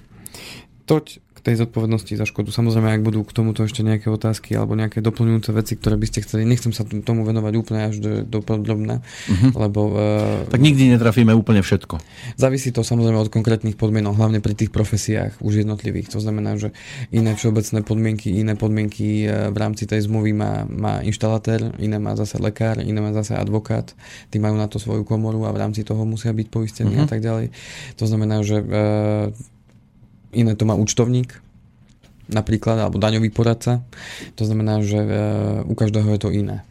toť tej zodpovednosti za škodu. Samozrejme, ak budú k tomuto ešte nejaké otázky alebo nejaké doplňujúce veci, ktoré by ste chceli, nechcem sa tomu venovať úplne až do, do podrobna, uh-huh. lebo... Uh, tak nikdy netrafíme úplne všetko. Závisí to samozrejme od konkrétnych podmienok, hlavne pri tých profesiách už jednotlivých. To znamená, že iné všeobecné podmienky, iné podmienky eh, v rámci tej zmluvy má, má inštalatér, iné má zase lekár, iné má zase advokát, tí majú na to svoju komoru a v rámci toho musia byť poistení uh-huh. a tak ďalej. To znamená, že uh, iné to má účtovník, napríklad, alebo daňový poradca. To znamená, že e, u každého je to iné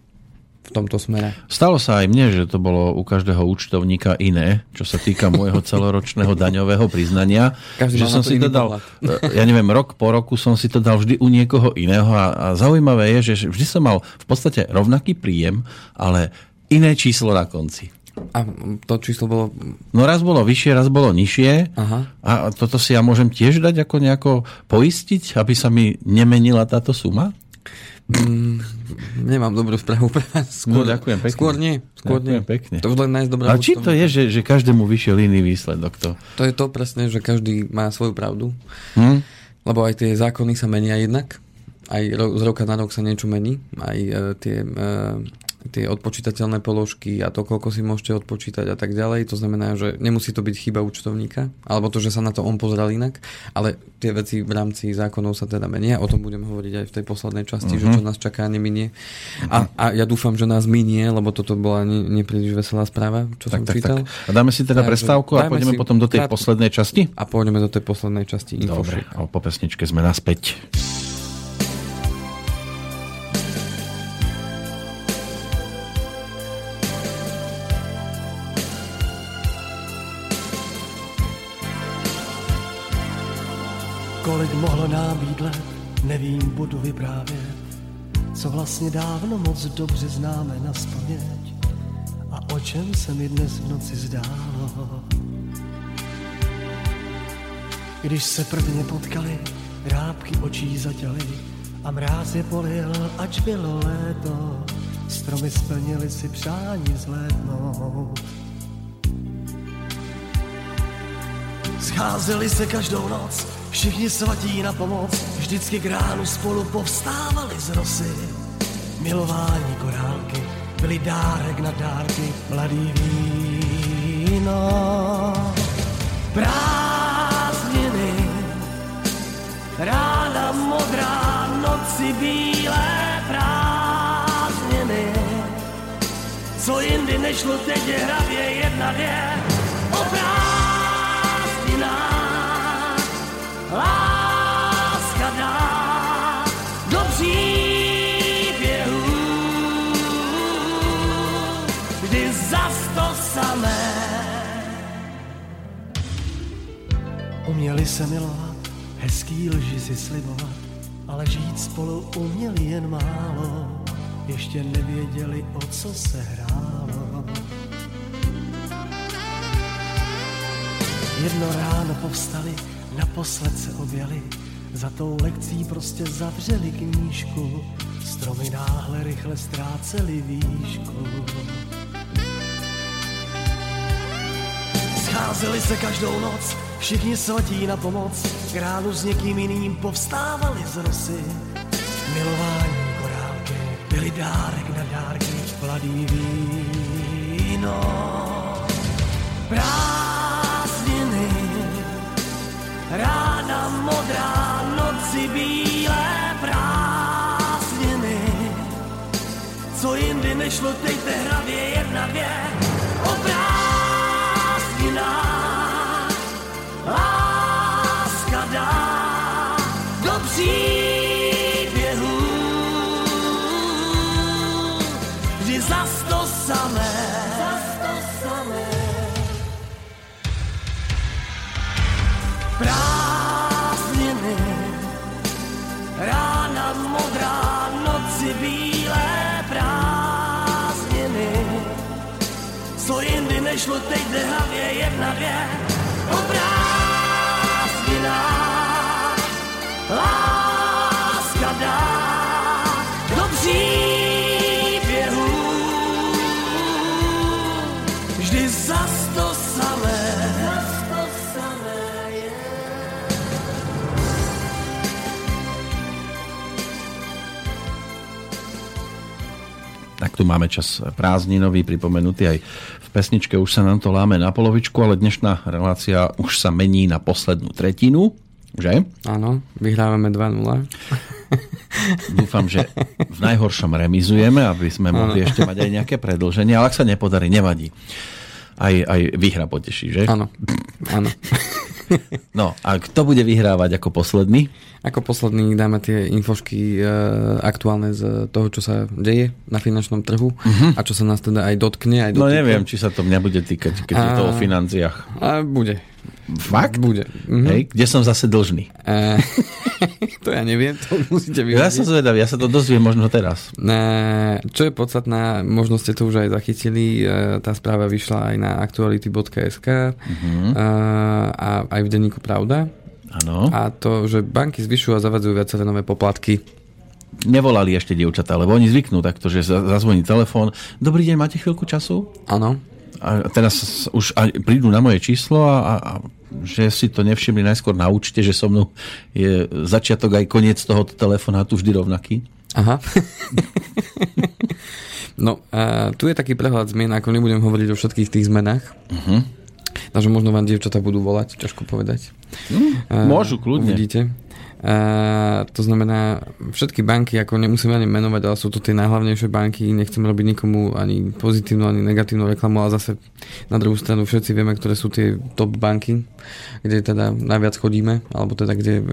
v tomto smere. Stalo sa aj mne, že to bolo u každého účtovníka iné, čo sa týka môjho *laughs* celoročného daňového priznania. Každý že som si to dal, e, ja neviem, rok po roku som si to dal vždy u niekoho iného a, a zaujímavé je, že vždy som mal v podstate rovnaký príjem, ale iné číslo na konci. A to číslo bolo... No raz bolo vyššie, raz bolo nižšie. Aha. A toto si ja môžem tiež dať ako nejako poistiť, aby sa mi nemenila táto suma? Mm, nemám dobrú správu pre vás. Skôr, no, ďakujem pekne. Skôr nie. Skôr ďakujem nie. pekne. To už len nájsť A či to je, že, že každému vyšiel iný výsledok? To? to je to presne, že každý má svoju pravdu. Hm? Lebo aj tie zákony sa menia jednak. Aj ro- z roka na rok sa niečo mení. Aj e, tie e, tie odpočítateľné položky a to, koľko si môžete odpočítať a tak ďalej. To znamená, že nemusí to byť chyba účtovníka, alebo to, že sa na to on pozeral inak, ale tie veci v rámci zákonov sa teda menia. O tom budem hovoriť aj v tej poslednej časti, uh-huh. že čo mhm. nás čaká, neminie. A, a ja dúfam, že nás minie, lebo toto bola ne, nepríliš veselá správa, čo tak, som tak, čítal. Tak. A dáme si teda prestávku a pôjdeme potom do tej krát... poslednej časti? A pôjdeme do tej poslednej časti. Dobre, a po pesničke sme naspäť. Kolik mohlo nám být let, nevím, budu vyprávět, co vlastně dávno moc dobře známe na spaměť a o čem se mi dnes v noci zdálo. Když se prvně potkali, rábky očí zatěly a mráz je polil, ač bylo léto, stromy splnili si přání zlétnout. Scházeli se každou noc, Všichni svatí na pomoc, vždycky k ránu spolu povstávali z rosy. Milování korálky, byli dárek na dárky, mladý víno. Prázdniny, rána modrá, noci bílé prázdniny. Co jindy nešlo, teď hravě jedna dvě, láska dá do příběhu. Vždy zas to samé. Uměli se milovat, hezký lži si slibovat, ale žít spolu uměli jen málo, ještě nevěděli, o co se hrálo. Jedno ráno povstali Naposled se objeli, za tou lekcí prostě zavřeli knížku, stromy náhle rychle ztráceli výšku. Scházeli se každou noc, všichni svatí na pomoc, k ránu s někým jiným povstávali z rosy. Milování korálky, byli dárek na dárky, mladý víno. Prázdniny, rána modrá, noci bílé prázdniny. Co jindy nešlo, dejte hravě jedna, dvě, teď jde hlavě jedna, dvě, o prázdninách. Láska dá do příběhu, vždy zas to samé. Tak tu máme čas prázdninový, pripomenutý aj pesničke už sa nám to láme na polovičku, ale dnešná relácia už sa mení na poslednú tretinu, že? Áno, vyhrávame 2-0. *laughs* Dúfam, že v najhoršom remizujeme, aby sme mohli ešte mať aj nejaké predlženie, ale ak sa nepodarí, nevadí. Aj, aj výhra poteší, že? Áno, áno. *laughs* *laughs* No a kto bude vyhrávať ako posledný? Ako posledný dáme tie infošky e, aktuálne z toho, čo sa deje na finančnom trhu a čo sa nás teda aj dotkne. Aj No neviem, či sa to mňa bude týkať, keď je to o A- financiách. A bude. Fakt? Bude. Mhm. Hej, kde som zase dlžný? E, *laughs* to ja neviem, to musíte Ja som zvedavý, ja sa to dozviem možno teraz. E, čo je podstatná, možno ste to už aj zachytili, e, tá správa vyšla aj na aktuality.sk Mhm. e, a aj v denníku Pravda. Áno. A to, že banky zvyšujú a zavadzujú viaceré nové poplatky. Nevolali ešte dievčatá, lebo oni zvyknú takto, že za- zazvoní telefón. Dobrý deň, máte chvíľku času? Áno. A teraz už prídu na moje číslo a, a, že si to nevšimli najskôr na účte, že so mnou je začiatok aj koniec tohoto telefonátu vždy rovnaký. Aha. no, a tu je taký prehľad zmien, ako nebudem hovoriť o všetkých tých zmenách. Uh-huh. Takže možno vám dievčatá budú volať, ťažko povedať. A, môžu, kľudne. Uvidíte. A, to znamená, všetky banky, ako nemusíme ani menovať, ale sú to tie najhlavnejšie banky, nechcem robiť nikomu ani pozitívnu, ani negatívnu reklamu, ale zase na druhú stranu všetci vieme, ktoré sú tie top banky, kde teda najviac chodíme, alebo teda kde e,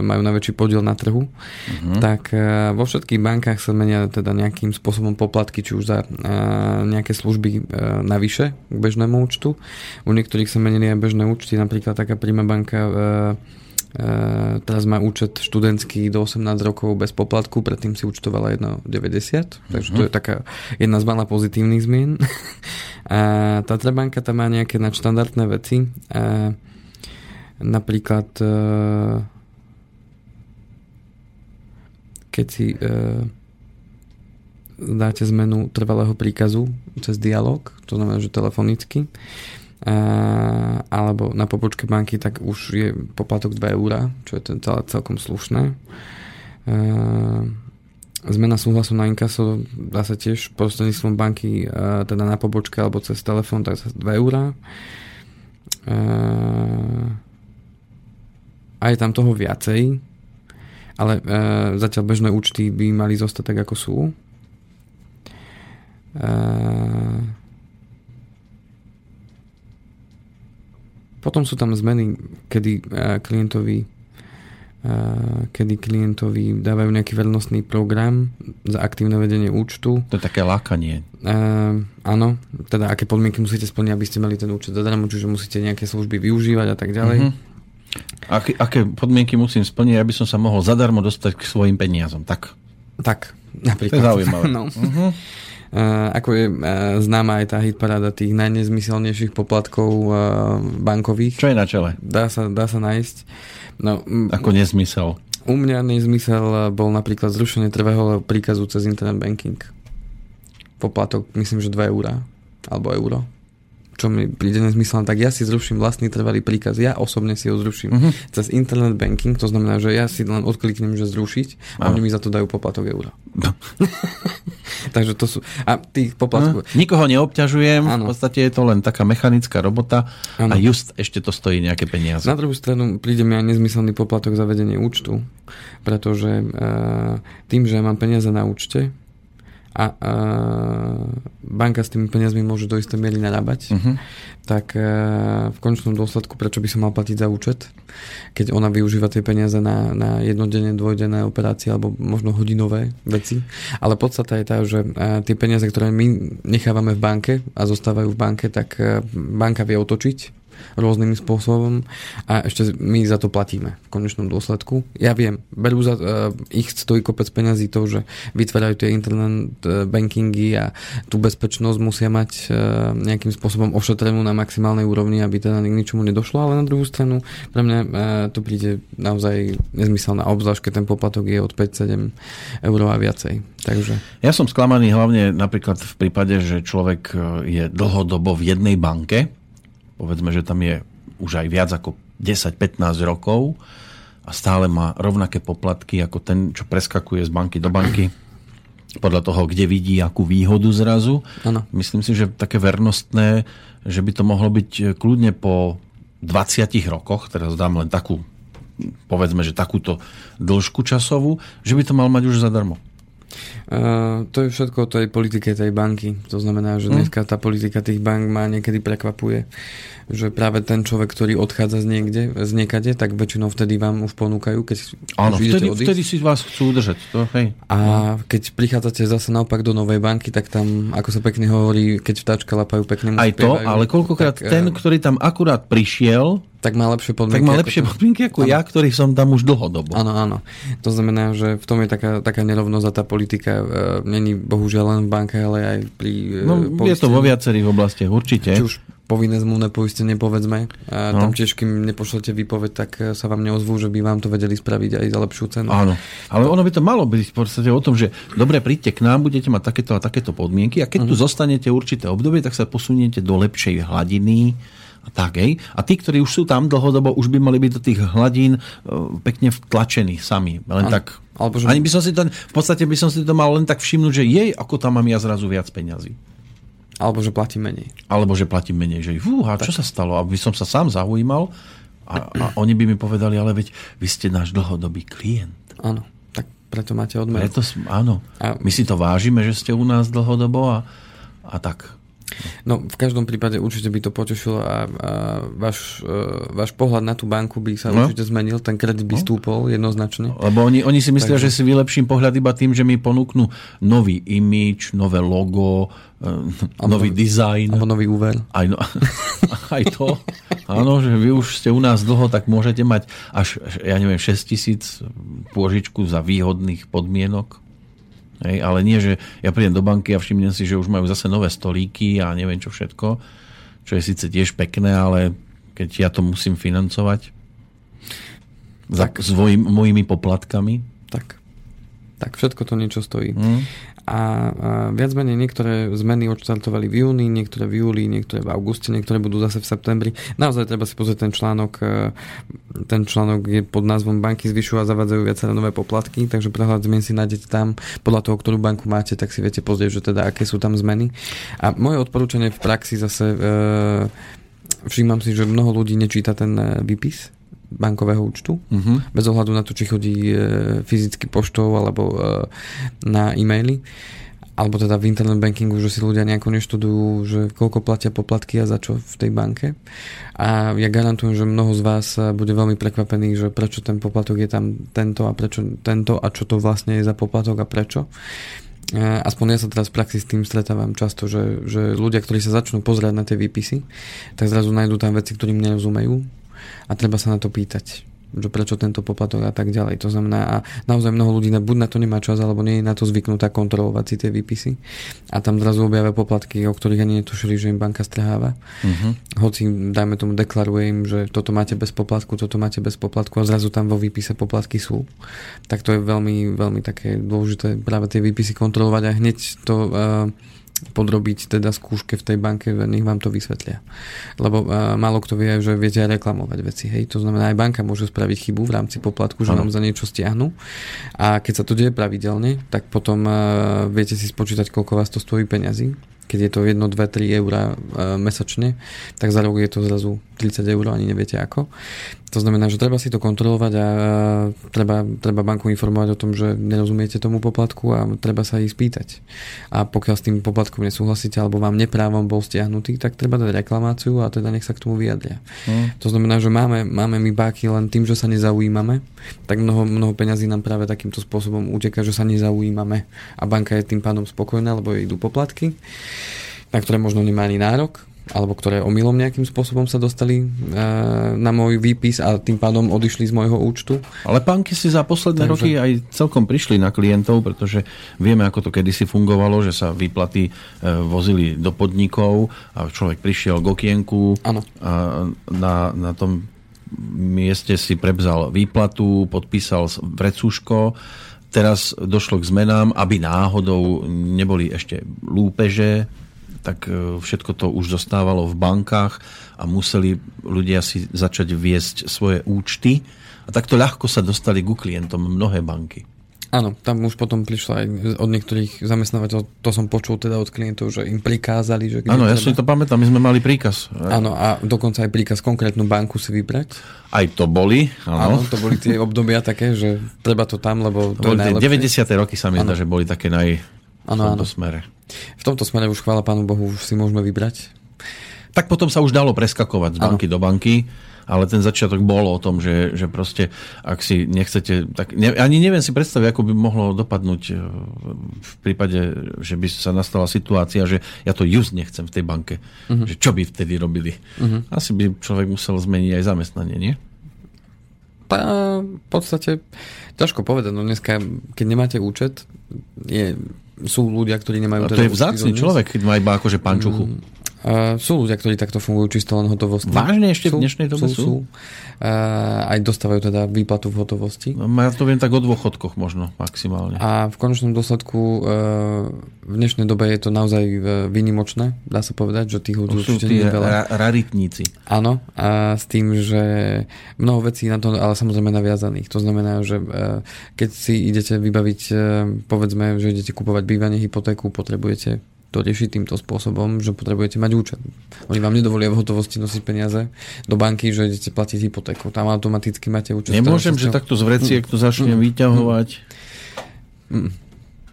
majú najväčší podiel na trhu, uh-huh. tak e, vo všetkých bankách sa menia teda nejakým spôsobom poplatky, či už za e, nejaké služby navyše k bežnému účtu. U niektorých sa menili aj bežné účty, napríklad taká Prima banka teraz má účet študentský do 18 rokov bez poplatku, predtým si účtovala 1,90, takže to je taká jedna z mála pozitívnych zmien. *laughs* A Tatra banka tam má nejaké nadštandardné veci. A napríklad uh, keď si dáte zmenu trvalého príkazu cez dialog, to znamená, že telefonicky, alebo na pobočke banky, tak už je poplatok 2 eurá, čo je ten celé celkom slušné. Zmena súhlasu na inkaso dá sa tiež prostredníctvom banky, teda na pobočke alebo cez telefón, tak zase 2 eurá. A, a je tam toho viacej, ale e, zatiaľ bežné účty by mali zostať tak, ako sú. E, potom sú tam zmeny, kedy e, klientovi e, kedy klientovi dávajú nejaký vernostný program za aktívne vedenie účtu. To je také lákanie. E, áno, teda aké podmienky musíte splniť, aby ste mali ten účet zadarmo, čiže musíte nejaké služby využívať a tak ďalej. Mhm. Aké, aké podmienky musím splniť, aby som sa mohol zadarmo dostať k svojim peniazom? Tak. Tak, To napríklad. je zaujímavé. *laughs* no. Uh-huh. Ako je známa aj tá hitparáda tých najnezmyselnejších poplatkov bankových. Čo je na čele? Dá sa, dá sa nájsť. No, Ako nezmysel. u mňa nezmysel bol napríklad zrušenie trvého príkazu cez internet banking. Poplatok, myslím, že 2 eurá. Alebo euro. Čo mi príde nezmyselné, tak ja si zruším vlastný trvalý príkaz. Ja osobne si ho zruším. Mhm. Cez internet banking, to znamená, že ja si len odkliknem, že zrušiť a oni mi za to dajú poplatok euro. No. *laughs* Takže to sú... A tých poplatkov... Hm? Nikoho neobťažujem, Áno. v podstate je to len taká mechanická robota Áno. a just ešte to stojí nejaké peniaze. Na druhú stranu príde mi aj nezmyselný poplatok za vedenie účtu, pretože uh, tým, že mám peniaze na účte a uh, banka s tými peniazmi môže do istej miery narábať, Mhm. tak uh, v končnom dôsledku prečo by som mal platiť za účet, keď ona využíva tie peniaze na, na jednodenné, dvojdenné operácie alebo možno hodinové veci. Ale podstata je tá, že uh, tie peniaze, ktoré my nechávame v banke a zostávajú v banke, tak uh, banka vie otočiť rôznym spôsobom a ešte my za to platíme v konečnom dôsledku. Ja viem, berú za, uh, ich stojí kopec peňazí to, že vytvárajú tie internet uh, bankingy a tú bezpečnosť musia mať uh, nejakým spôsobom ošetrenú na maximálnej úrovni, aby teda k ničomu nedošlo, ale na druhú stranu pre mňa uh, to príde naozaj nezmyselná obzvlášť, keď ten poplatok je od 5-7 eur a viacej. Takže Ja som sklamaný hlavne napríklad v prípade, že človek e, je dlhodobo v jednej banke, povedzme, že tam je už aj viac ako 10-15 rokov a stále má rovnaké poplatky ako ten, čo preskakuje z banky do banky podľa toho, kde vidí akú výhodu zrazu. Áno. Myslím si, že také vernostné, že by to mohlo byť e, kľudne po 20 rokoch, teraz dám len takú povedzme, že takúto dĺžku časovú, že by to mal mať už zadarmo. Uh, to je všetko o tej politike tej banky. To znamená, že dneska tá politika tých bank ma niekedy prekvapuje, že práve ten človek, ktorý odchádza z niekde, z niekade, tak väčšinou vtedy vám už ponúkajú, keď Áno, už vtedy, odísť. vtedy si vás chcú udržať. To, hej. A keď prichádzate zase naopak do novej banky, tak tam, ako sa pekne hovorí, keď vtáčka lapajú, pekne mu Aj to, spievajú, ale koľkokrát tak, ten, eh, ktorý tam akurát prišiel, tak má lepšie tak podmienky. má ako lepšie ten- podmienky ako Áno. ja, ktorý som tam už dlhodobo. Áno, áno. To znamená, že v tom je taká, taká nerovnosť a tá politika e, není bohužiaľ len v banke, ale aj pri e, No, je to vo viacerých oblastiach, určite. Či už povinné zmluvné poistenie, povedzme. A No. tam tiež, kým nepošlete výpoveď, tak e, sa vám neozvú, že by vám to vedeli spraviť aj za lepšiu cenu. Áno, ale ono by to malo byť v podstate o tom, že dobre, príďte k nám, budete mať takéto a takéto podmienky a keď tu zostanete určité obdobie, tak sa posuniete do lepšej hladiny a tak, hej. A tí, ktorí už sú tam dlhodobo, už by mali byť do tých hladín e, pekne vtlačení sami. Len Áno. tak. Alebo že- Ani by som si to, v podstate by som si to mal len tak všimnúť, že jej, ako tam mám ja zrazu viac peňazí. Alebo že platí menej. Alebo že platím menej, že fúha, čo sa stalo? Aby som sa sám zaujímal a, a oni by mi povedali, ale veď vy ste náš dlhodobý klient. Áno, tak preto máte odmenu. Preto, áno, A- my si to vážime, že ste u nás dlhodobo a, a tak. No, v každom prípade určite by to potešilo a, a váš, e, váš pohľad na tú banku by sa No. určite zmenil, ten kredit by stúpol jednoznačne. Lebo oni, oni si myslia, Takže- že si vylepším pohľad iba tým, že mi ponúknú nový imič, nové logo, eh, nový dizajn. Alebo nový úver. Aj, no, *laughs* aj to. Áno, že vy už ste u nás dlho, tak môžete mať až, ja neviem, 6 tisíc pôžičku za výhodných podmienok. Hej, ale nie, že ja prídem do banky a všimnem si, že už majú zase nové stolíky a neviem čo všetko, čo je síce tiež pekné, ale keď ja to musím financovať za, Tak. s mojim, mojimi poplatkami. Tak. Tak všetko to niečo stojí. Hm. A, a viac menej niektoré zmeny odštartovali v júni, niektoré v júli, niektoré v auguste, niektoré budú zase v septembri. Naozaj treba si pozrieť ten článok. e, Ten článok je pod názvom Banky zvyšujú a zavádzajú viaceré nové poplatky, takže prehľad zmien si nájdete tam. Podľa toho, ktorú banku máte, tak si viete pozrieť, že teda aké sú tam zmeny. A moje odporúčanie v praxi zase e, všímam si, že mnoho ľudí nečíta ten e, výpis bankového účtu, Uh-huh. bez ohľadu na to, či chodí e, fyzicky poštou alebo e, na e-maily alebo teda v internet bankingu, že si ľudia nejako neštudujú, že koľko platia poplatky a za čo v tej banke. A ja garantujem, že mnoho z vás e, bude veľmi prekvapených, že prečo ten poplatok je tam tento a prečo tento a čo to vlastne je za poplatok a prečo. E, Aspoň ja sa teraz v praxi s tým stretávam často, že, že ľudia, ktorí sa začnú pozerať na tie výpisy, tak zrazu nájdú tam veci, ktorým nerozumejú a treba sa na to pýtať že prečo tento poplatok a tak ďalej. To znamená, a naozaj mnoho ľudí na, buď na to nemá čas, alebo nie je na to zvyknutá kontrolovať si tie výpisy. A tam zrazu objavia poplatky, o ktorých ani netušili, že im banka strháva. Uh-huh. Hoci, dajme tomu, deklaruje im, že toto máte bez poplatku, toto máte bez poplatku a zrazu tam vo výpise poplatky sú. Tak to je veľmi, veľmi také dôležité práve tie výpisy kontrolovať a hneď to uh, podrobiť teda skúške v tej banke, nech vám to vysvetlia. Lebo uh, málo kto vie, že viete aj reklamovať veci. Hej? To znamená, aj banka môže spraviť chybu v rámci poplatku, že ano. vám za niečo stiahnu. A keď sa to deje pravidelne, tak potom uh, viete si spočítať, koľko vás to stojí peňazí keď je to 1, 2, 3 eur mesačne, tak za rok je to zrazu 30 eur, ani neviete ako. To znamená, že treba si to kontrolovať a treba, treba banku informovať o tom, že nerozumiete tomu poplatku a treba sa ich spýtať. A pokiaľ s tým poplatkom nesúhlasíte alebo vám neprávom bol stiahnutý, tak treba dať reklamáciu a teda nech sa k tomu vyjadria. Hmm. To znamená, že máme, máme my báky len tým, že sa nezaujímame, tak mnoho, mnoho peňazí nám práve takýmto spôsobom uteká, že sa nezaujímame a banka je tým pádom spokojná, lebo jej idú poplatky na ktoré možno nemá ani nárok alebo ktoré omylom nejakým spôsobom sa dostali e, na môj výpis a tým pádom odišli z môjho účtu. Ale banky si za posledné Takže... roky aj celkom prišli na klientov, pretože vieme, ako to kedysi fungovalo, že sa výplaty e, vozili do podnikov a človek prišiel k okienku ano. a na, na tom mieste si prebzal výplatu, podpísal vrecúško, teraz došlo k zmenám, aby náhodou neboli ešte lúpeže, tak e, všetko to už zostávalo v bankách a museli ľudia si začať viesť svoje účty a takto ľahko sa dostali ku klientom mnohé banky. Áno, tam už potom prišlo aj od niektorých zamestnávateľov, to som počul teda od klientov, že im prikázali, že... Áno, ja si to pamätám, my sme mali príkaz. Áno, a dokonca aj príkaz konkrétnu banku si vybrať. Aj to boli, áno. áno to boli tie obdobia také, že treba to tam, lebo to, to je najlepšie. 90. roky sa mi zdá, že boli také naj... V tomto áno. smere. V tomto smere už chvála Pánu Bohu, už si môžeme vybrať. Tak potom sa už dalo preskakovať z banky ano. do banky, ale ten začiatok bol o tom, že, že proste, ak si nechcete, tak ne, ani neviem si predstaviť, ako by mohlo dopadnúť e, v prípade, že by sa nastala situácia, že ja to just nechcem v tej banke. Uh-huh. Že čo by vtedy robili? Uh-huh. Asi by človek musel zmeniť aj zamestnanie, nie? Tá, v podstate ťažko povedať, no dneska, keď nemáte účet, je sú ľudia, ktorí nemajú... A to teda je vzácný človek, keď má iba akože pančuchu. Mm, uh, sú ľudia, ktorí takto fungujú čisto len hotovosti. Vážne ešte sú, v dnešnej dobe sú? sú. sú. Uh, aj dostávajú teda výplatu v hotovosti. No, ja to viem tak o dôchodkoch možno maximálne. A v konečnom dôsledku uh, v dnešnej dobe je to naozaj výnimočné, dá sa povedať, že tých ľudí určite nie je veľa. Ra- raritníci. Áno, a s tým, že mnoho vecí na to, ale samozrejme naviazaných. To znamená, že uh, keď si idete vybaviť, uh, povedzme, že idete kupovať bývanie, hypotéku, potrebujete to riešiť týmto spôsobom, že potrebujete mať účet. Oni vám nedovolia v hotovosti nosiť peniaze do banky, že idete platiť hypotéku. Tam automaticky máte účet. Nemôžem, že takto z vreciek mm. to začnem mm. vyťahovať. Mm.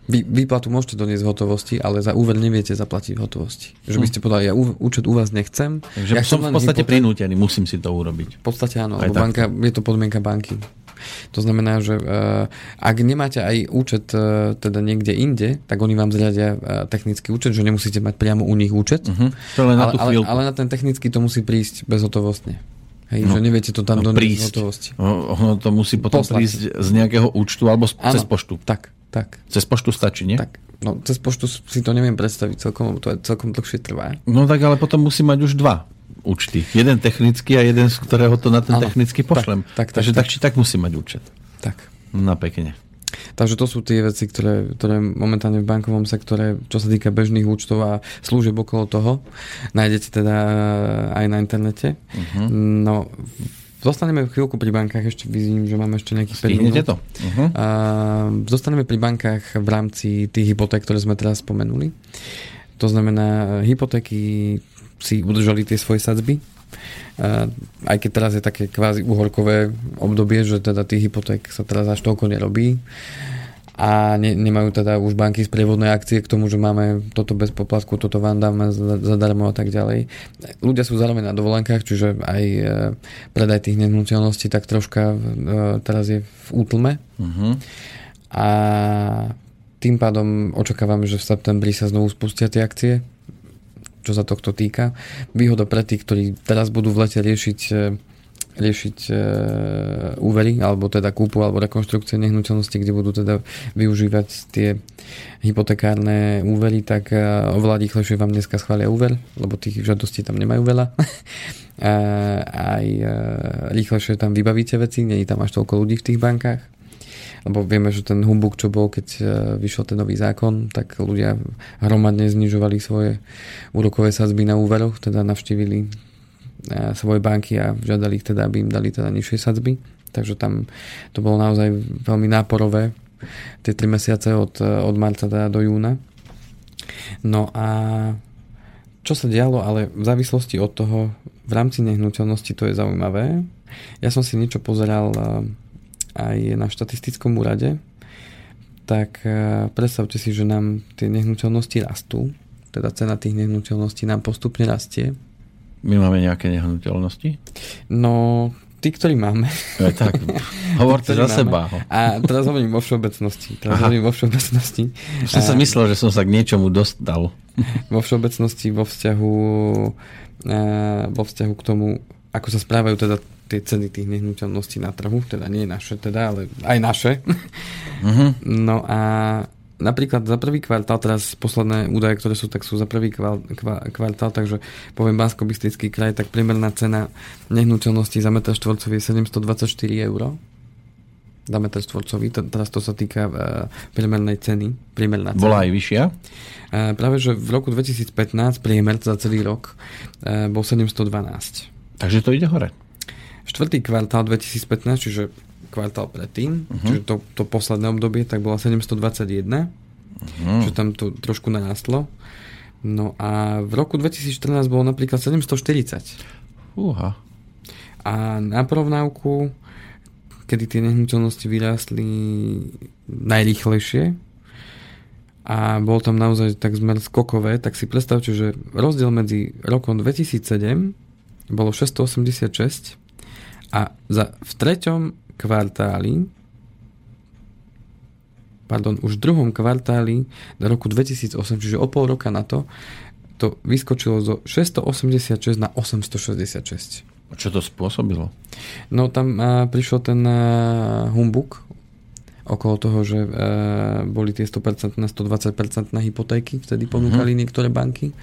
Vy, výplatu môžete doniesť v hotovosti, ale za úver neviete zaplatiť v hotovosti. Že by ste povedali, ja účet u vás nechcem. Takže ja som v podstate hypoték... prinútený, musím si to urobiť. V podstate áno, lebo banka, je to podmienka banky. To znamená, že uh, ak nemáte aj účet uh, teda niekde inde, tak oni vám zriadia uh, technický účet, že nemusíte mať priamo u nich účet. Uh-huh. To len na ale, ale, ale na ten technický to musí prísť bezhotovostne. Hej, no, že neviete to tam no, doniesť hotovosti. No, ono to musí potom Poslať. prísť z nejakého účtu alebo z, cez poštu. Tak, tak. Cez poštu stačí, nie? Tak. No, cez poštu si to neviem predstaviť celkom, to je celkom dlhšie trvá. No tak ale potom musí mať už dva účty. Jeden technický a jeden, z ktorého to na ten ano, technický pošlem. Tak, tak, Takže tak, tak či tak musí mať účet. Tak. Na pekne. Takže to sú tie veci, ktoré, ktoré momentálne v bankovom sektore, čo sa týka bežných účtov a služieb okolo toho, nájdete teda aj na internete. Uh-huh. No, zostaneme chvíľku pri bankách, ešte vidím, že máme ešte nejakých 5 minút. to. Uh-huh. A, zostaneme pri bankách v rámci tých hypoték, ktoré sme teraz spomenuli. To znamená, hypotéky si udržali tie svoje sadzby. Aj keď teraz je také kvázi uhorkové obdobie, že teda tých hypoték sa teraz až toľko nerobí a ne, nemajú teda už banky z prievodnej akcie k tomu, že máme toto bez poplatku, toto vám dáme zadarmo a tak ďalej. Ľudia sú zároveň na dovolenkách, čiže aj e, predaj tých nehnuteľností tak troška e, teraz je v útlme. Uh-huh. A tým pádom očakávame, že v septembri sa znovu spustia tie akcie čo sa tohto týka. Výhoda pre tých, ktorí teraz budú v lete riešiť e, riešiť e, úvery, alebo teda kúpu alebo rekonštrukcie nehnuteľnosti, kde budú teda využívať tie hypotekárne úvery, tak e, oveľa rýchlejšie vám dneska schvália úver, lebo tých žiadostí tam nemajú veľa. *laughs* a aj e, rýchlejšie tam vybavíte veci, nie je tam až toľko ľudí v tých bankách lebo vieme, že ten humbuk, čo bol, keď vyšiel ten nový zákon, tak ľudia hromadne znižovali svoje úrokové sadzby na úveroch, teda navštívili svoje banky a žiadali ich teda, aby im dali teda nižšie sadzby. Takže tam to bolo naozaj veľmi náporové tie 3 mesiace od, od marca teda do júna. No a čo sa dialo, ale v závislosti od toho v rámci nehnuteľnosti to je zaujímavé. Ja som si niečo pozeral aj na štatistickom úrade, tak eh, predstavte si, že nám tie nehnuteľnosti rastú, teda cena tých nehnuteľností nám postupne rastie. My máme nejaké nehnuteľnosti? No, tí, ktorí máme. Ja, tak, *laughs* hovorte za máme. seba. A teraz hovorím vo všeobecnosti. Teraz Aha. hovorím vo všeobecnosti. Som sa myslel, že som sa k niečomu dostal. Vo všeobecnosti, vo vzťahu, vo vzťahu k tomu, ako sa správajú teda tie ceny tých nehnuteľností na trhu, teda nie naše teda, ale aj naše. Uh-huh. No a napríklad za prvý kvartál, teraz posledné údaje, ktoré sú, tak sú za prvý kvartál, takže poviem bansko kraj, tak priemerná cena nehnuteľnosti za meter štvorcový je 724 eur za meter štvorcový, teraz to sa týka uh, priemernej ceny. Priemerná cena. Bola aj vyššia? Uh, práve, že v roku 2015 priemer za celý rok uh, bol 712. Takže to ide hore. Štvrtý kvartál 2015, čiže kvartál predtým, uh-huh. čiže to, to posledné obdobie, tak bola 721, uh-huh. že tam to trošku narastlo. No a v roku 2014 bolo napríklad 740. Uha. A na porovnávku, kedy tie nehnuteľnosti vyrástli najrýchlejšie a bol tam naozaj tak zmer skokové, tak si predstavte, že rozdiel medzi rokom 2007 bolo 686 a za, v treťom kvartáli pardon, už v druhom kvartáli do roku 2008, čiže o pol roka na to, to vyskočilo zo 686 na 866. A čo to spôsobilo? No tam a, prišiel ten a, humbuk okolo toho, že e, boli tie 100%, 120% na hypotéky, vtedy ponúkali uh-huh. niektoré banky.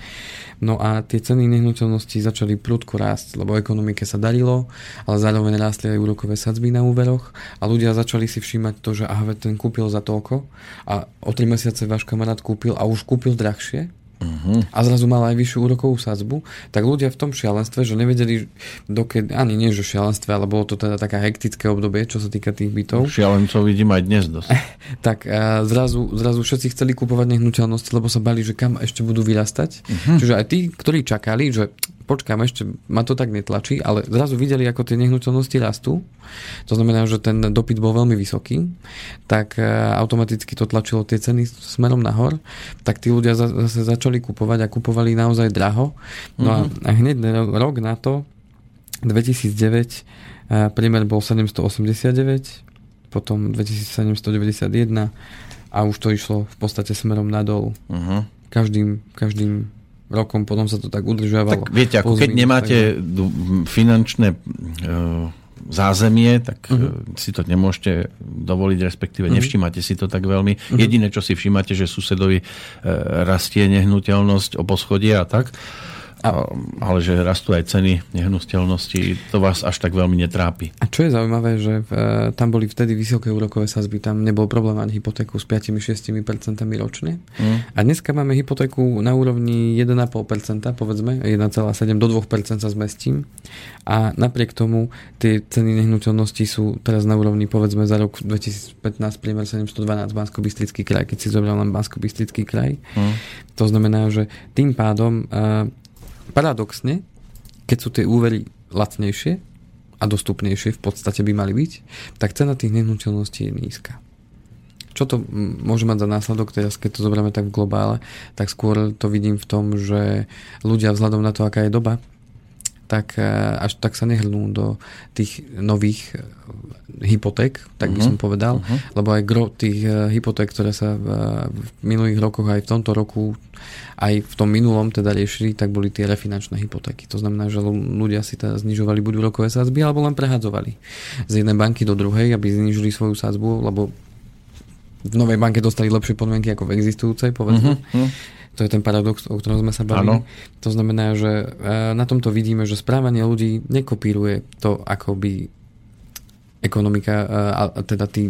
No a tie ceny nehnuteľností začali prudko rásť, lebo ekonomike sa darilo, ale zároveň rástli aj úrokové sadzby na úveroch a ľudia začali si všímať to, že aha, ten kúpil za toľko a o 3 mesiace váš kamarát kúpil a už kúpil drahšie uh-huh. a zrazu mal aj vyššiu úrokovú sadzbu, tak ľudia v tom šialenstve, že nevedeli dokedy, ani nie že šialenstve, ale bolo to teda také hektické obdobie, čo sa týka tých bytov. Šialencov vidím aj dnes dosť. *laughs* tak a zrazu, zrazu všetci chceli kupovať nehnuteľnosti, lebo sa bali, že kam ešte budú vyrastať. Uh-huh. Čiže aj tí, ktorí čakali, že počkám, ešte ma to tak netlačí, ale zrazu videli, ako tie nehnuteľnosti rastú. To znamená, že ten dopyt bol veľmi vysoký, tak e, automaticky to tlačilo tie ceny smerom nahor, tak tí ľudia zase začali kupovať a kupovali naozaj draho. No mm-hmm. a hneď rok na to, 2009, e, priemer bol 789, potom 2791 a už to išlo v podstate smerom nadol. Uh-huh. Každým, každým rokom potom sa to tak udržiavalo. Tak viete, ako keď nemáte tak... finančné e, zázemie, tak uh-huh. si to nemôžete dovoliť, respektíve uh-huh. nevšímate si to tak veľmi. Uh-huh. Jediné, čo si všímate, že susedovi e, rastie nehnuteľnosť o poschodie a tak. Ale že rastú aj ceny nehnuteľnosti, to vás až tak veľmi netrápi. A čo je zaujímavé, že v, e, tam boli vtedy vysoké úrokové sazby, tam nebol problém mať hypotéku s 5-6% ročne. Mm. A dneska máme hypotéku na úrovni 1,5%, povedzme, 1,7 do 2% sa zmestím. A napriek tomu tie ceny nehnuteľnosti sú teraz na úrovni, povedzme, za rok 2015 priemer 712 bansko kraj, keď si zobral len bansko kraj. Mm. To znamená, že tým pádom uh, paradoxne, keď sú tie úvery lacnejšie a dostupnejšie, v podstate by mali byť, tak cena tých nehnuteľností je nízka. Čo to môže mať za následok teraz, keď to zoberieme tak v globále, tak skôr to vidím v tom, že ľudia vzhľadom na to, aká je doba, tak e, až tak sa nehrnú do tých nových e, hypoték, tak by uh-huh. som povedal, uh-huh. lebo aj gro tých e, hypoték, ktoré sa v, v minulých rokoch aj v tomto roku aj v tom minulom teda riešili, tak boli tie refinančné hypotéky. To znamená, že ľudia si teda znižovali buď úrokové sázby, alebo len prehadzovali z jednej banky do druhej, aby znižili svoju sázbu, lebo v novej banke dostali lepšie podmienky ako v existujúcej, povedzme. Uh-huh. To je ten paradox, o ktorom sme sa bavili. Ano. To znamená, že e, na tomto vidíme, že správanie ľudí nekopíruje to, ako by ekonomika, e, a teda tí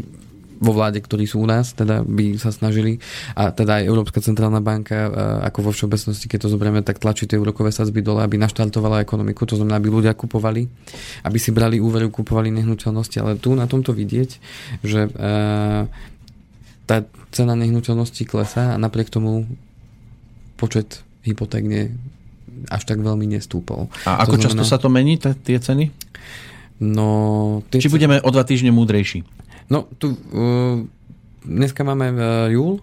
vo vláde, ktorí sú u nás, teda by sa snažili a teda aj Európska centrálna banka ako vo všeobecnosti, keď to zoberieme, tak tlačí tie úrokové sadzby dole, aby naštartovala ekonomiku, to znamená, aby ľudia kupovali, aby si brali úveru, kupovali nehnuteľnosti, ale tu na tomto vidieť, že tá cena nehnuteľnosti klesá a napriek tomu počet hypoték nie, až tak veľmi nestúpol. A ako to znamená, často sa to mení, tie ceny? No, Či ceny... budeme o dva týždne múdrejší? No, tu, uh, dneska máme uh, júl,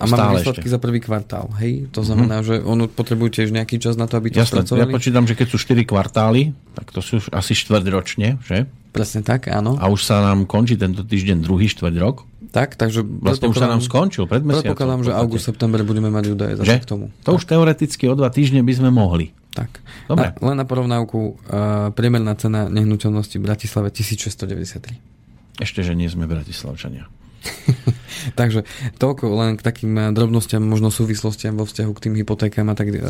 a máme výsledky ešte. za prvý kvartál. Hej? To znamená, mm-hmm. že ono potrebujú tiež nejaký čas na to, aby to Jasne, spracovali. Ja počítam, že keď sú 4 kvartály, tak to sú asi štvrť ročne, že? Presne tak, áno. A už sa nám končí tento týždeň druhý štvrť rok. Tak, takže... Vlastne už sa nám skončil pred mesiacom. Predpokladám, že august, september budeme mať údaje zase k tomu. To tak. už teoreticky o dva týždne by sme mohli. Tak. Dobre. A len na porovnávku, uh, priemerná cena nehnuteľnosti v Bratislave 1693. Ešte, že nie sme Bratislavčania. *laughs* Takže toľko len k takým eh, drobnostiam, možno súvislostiam vo vzťahu k tým hypotékám a, tak, eh,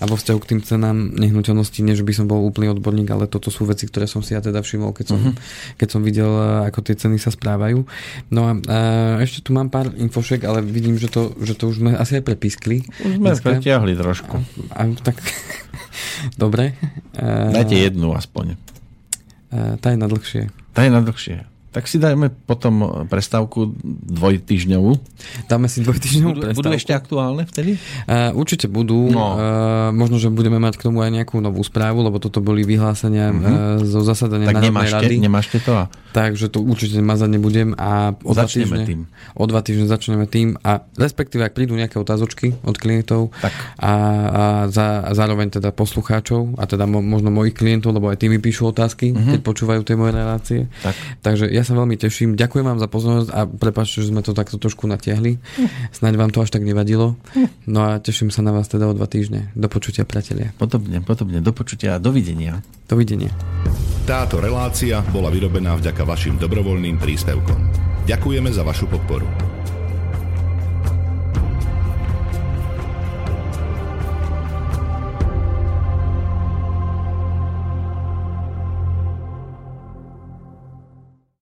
a vo vzťahu k tým cenám nehnuteľnosti, než by som bol úplný odborník, ale toto sú veci, ktoré som si ja teda všimol, keď som, uh-huh. keď som videl, eh, ako tie ceny sa správajú. No a, a ešte tu mám pár infošek, ale vidím, že to, že to už sme asi aj prepiskli. Už sme dneska. pretiahli trošku. A, a, tak, *laughs* dobre. Dajte jednu aspoň. Tá je na dlhšie. Tá je na dlhšie. Tak si dajme potom prestávku dvojtyžňovú. Dáme si dvojtyžňovú budú, Budú ešte aktuálne vtedy? Uh, určite budú. No. Uh, možno, že budeme mať k tomu aj nejakú novú správu, lebo toto boli vyhlásenia uh-huh. uh, zo zasadania tak Národnej rady. nemášte to? A... Takže to určite mazať nebudem. A o dva, týždne, tým. o dva týždne začneme tým. A respektíve, ak prídu nejaké otázočky od klientov tak. a, a, za, a zároveň teda poslucháčov a teda mo, možno mojich klientov, lebo aj tí mi píšu otázky, uh-huh. keď počúvajú tie moje relácie. Tak. Takže ja sa veľmi teším. Ďakujem vám za pozornosť a prepáčte, že sme to takto trošku natiahli. *laughs* Snaď vám to až tak nevadilo. No a teším sa na vás teda o dva týždne. Do počutia, priatelia. Podobne, podobne. Do počutia a dovidenia. Dovidenia. Táto relácia bola vyrobená vďaka vašim dobrovoľným príspevkom. Ďakujeme za vašu podporu.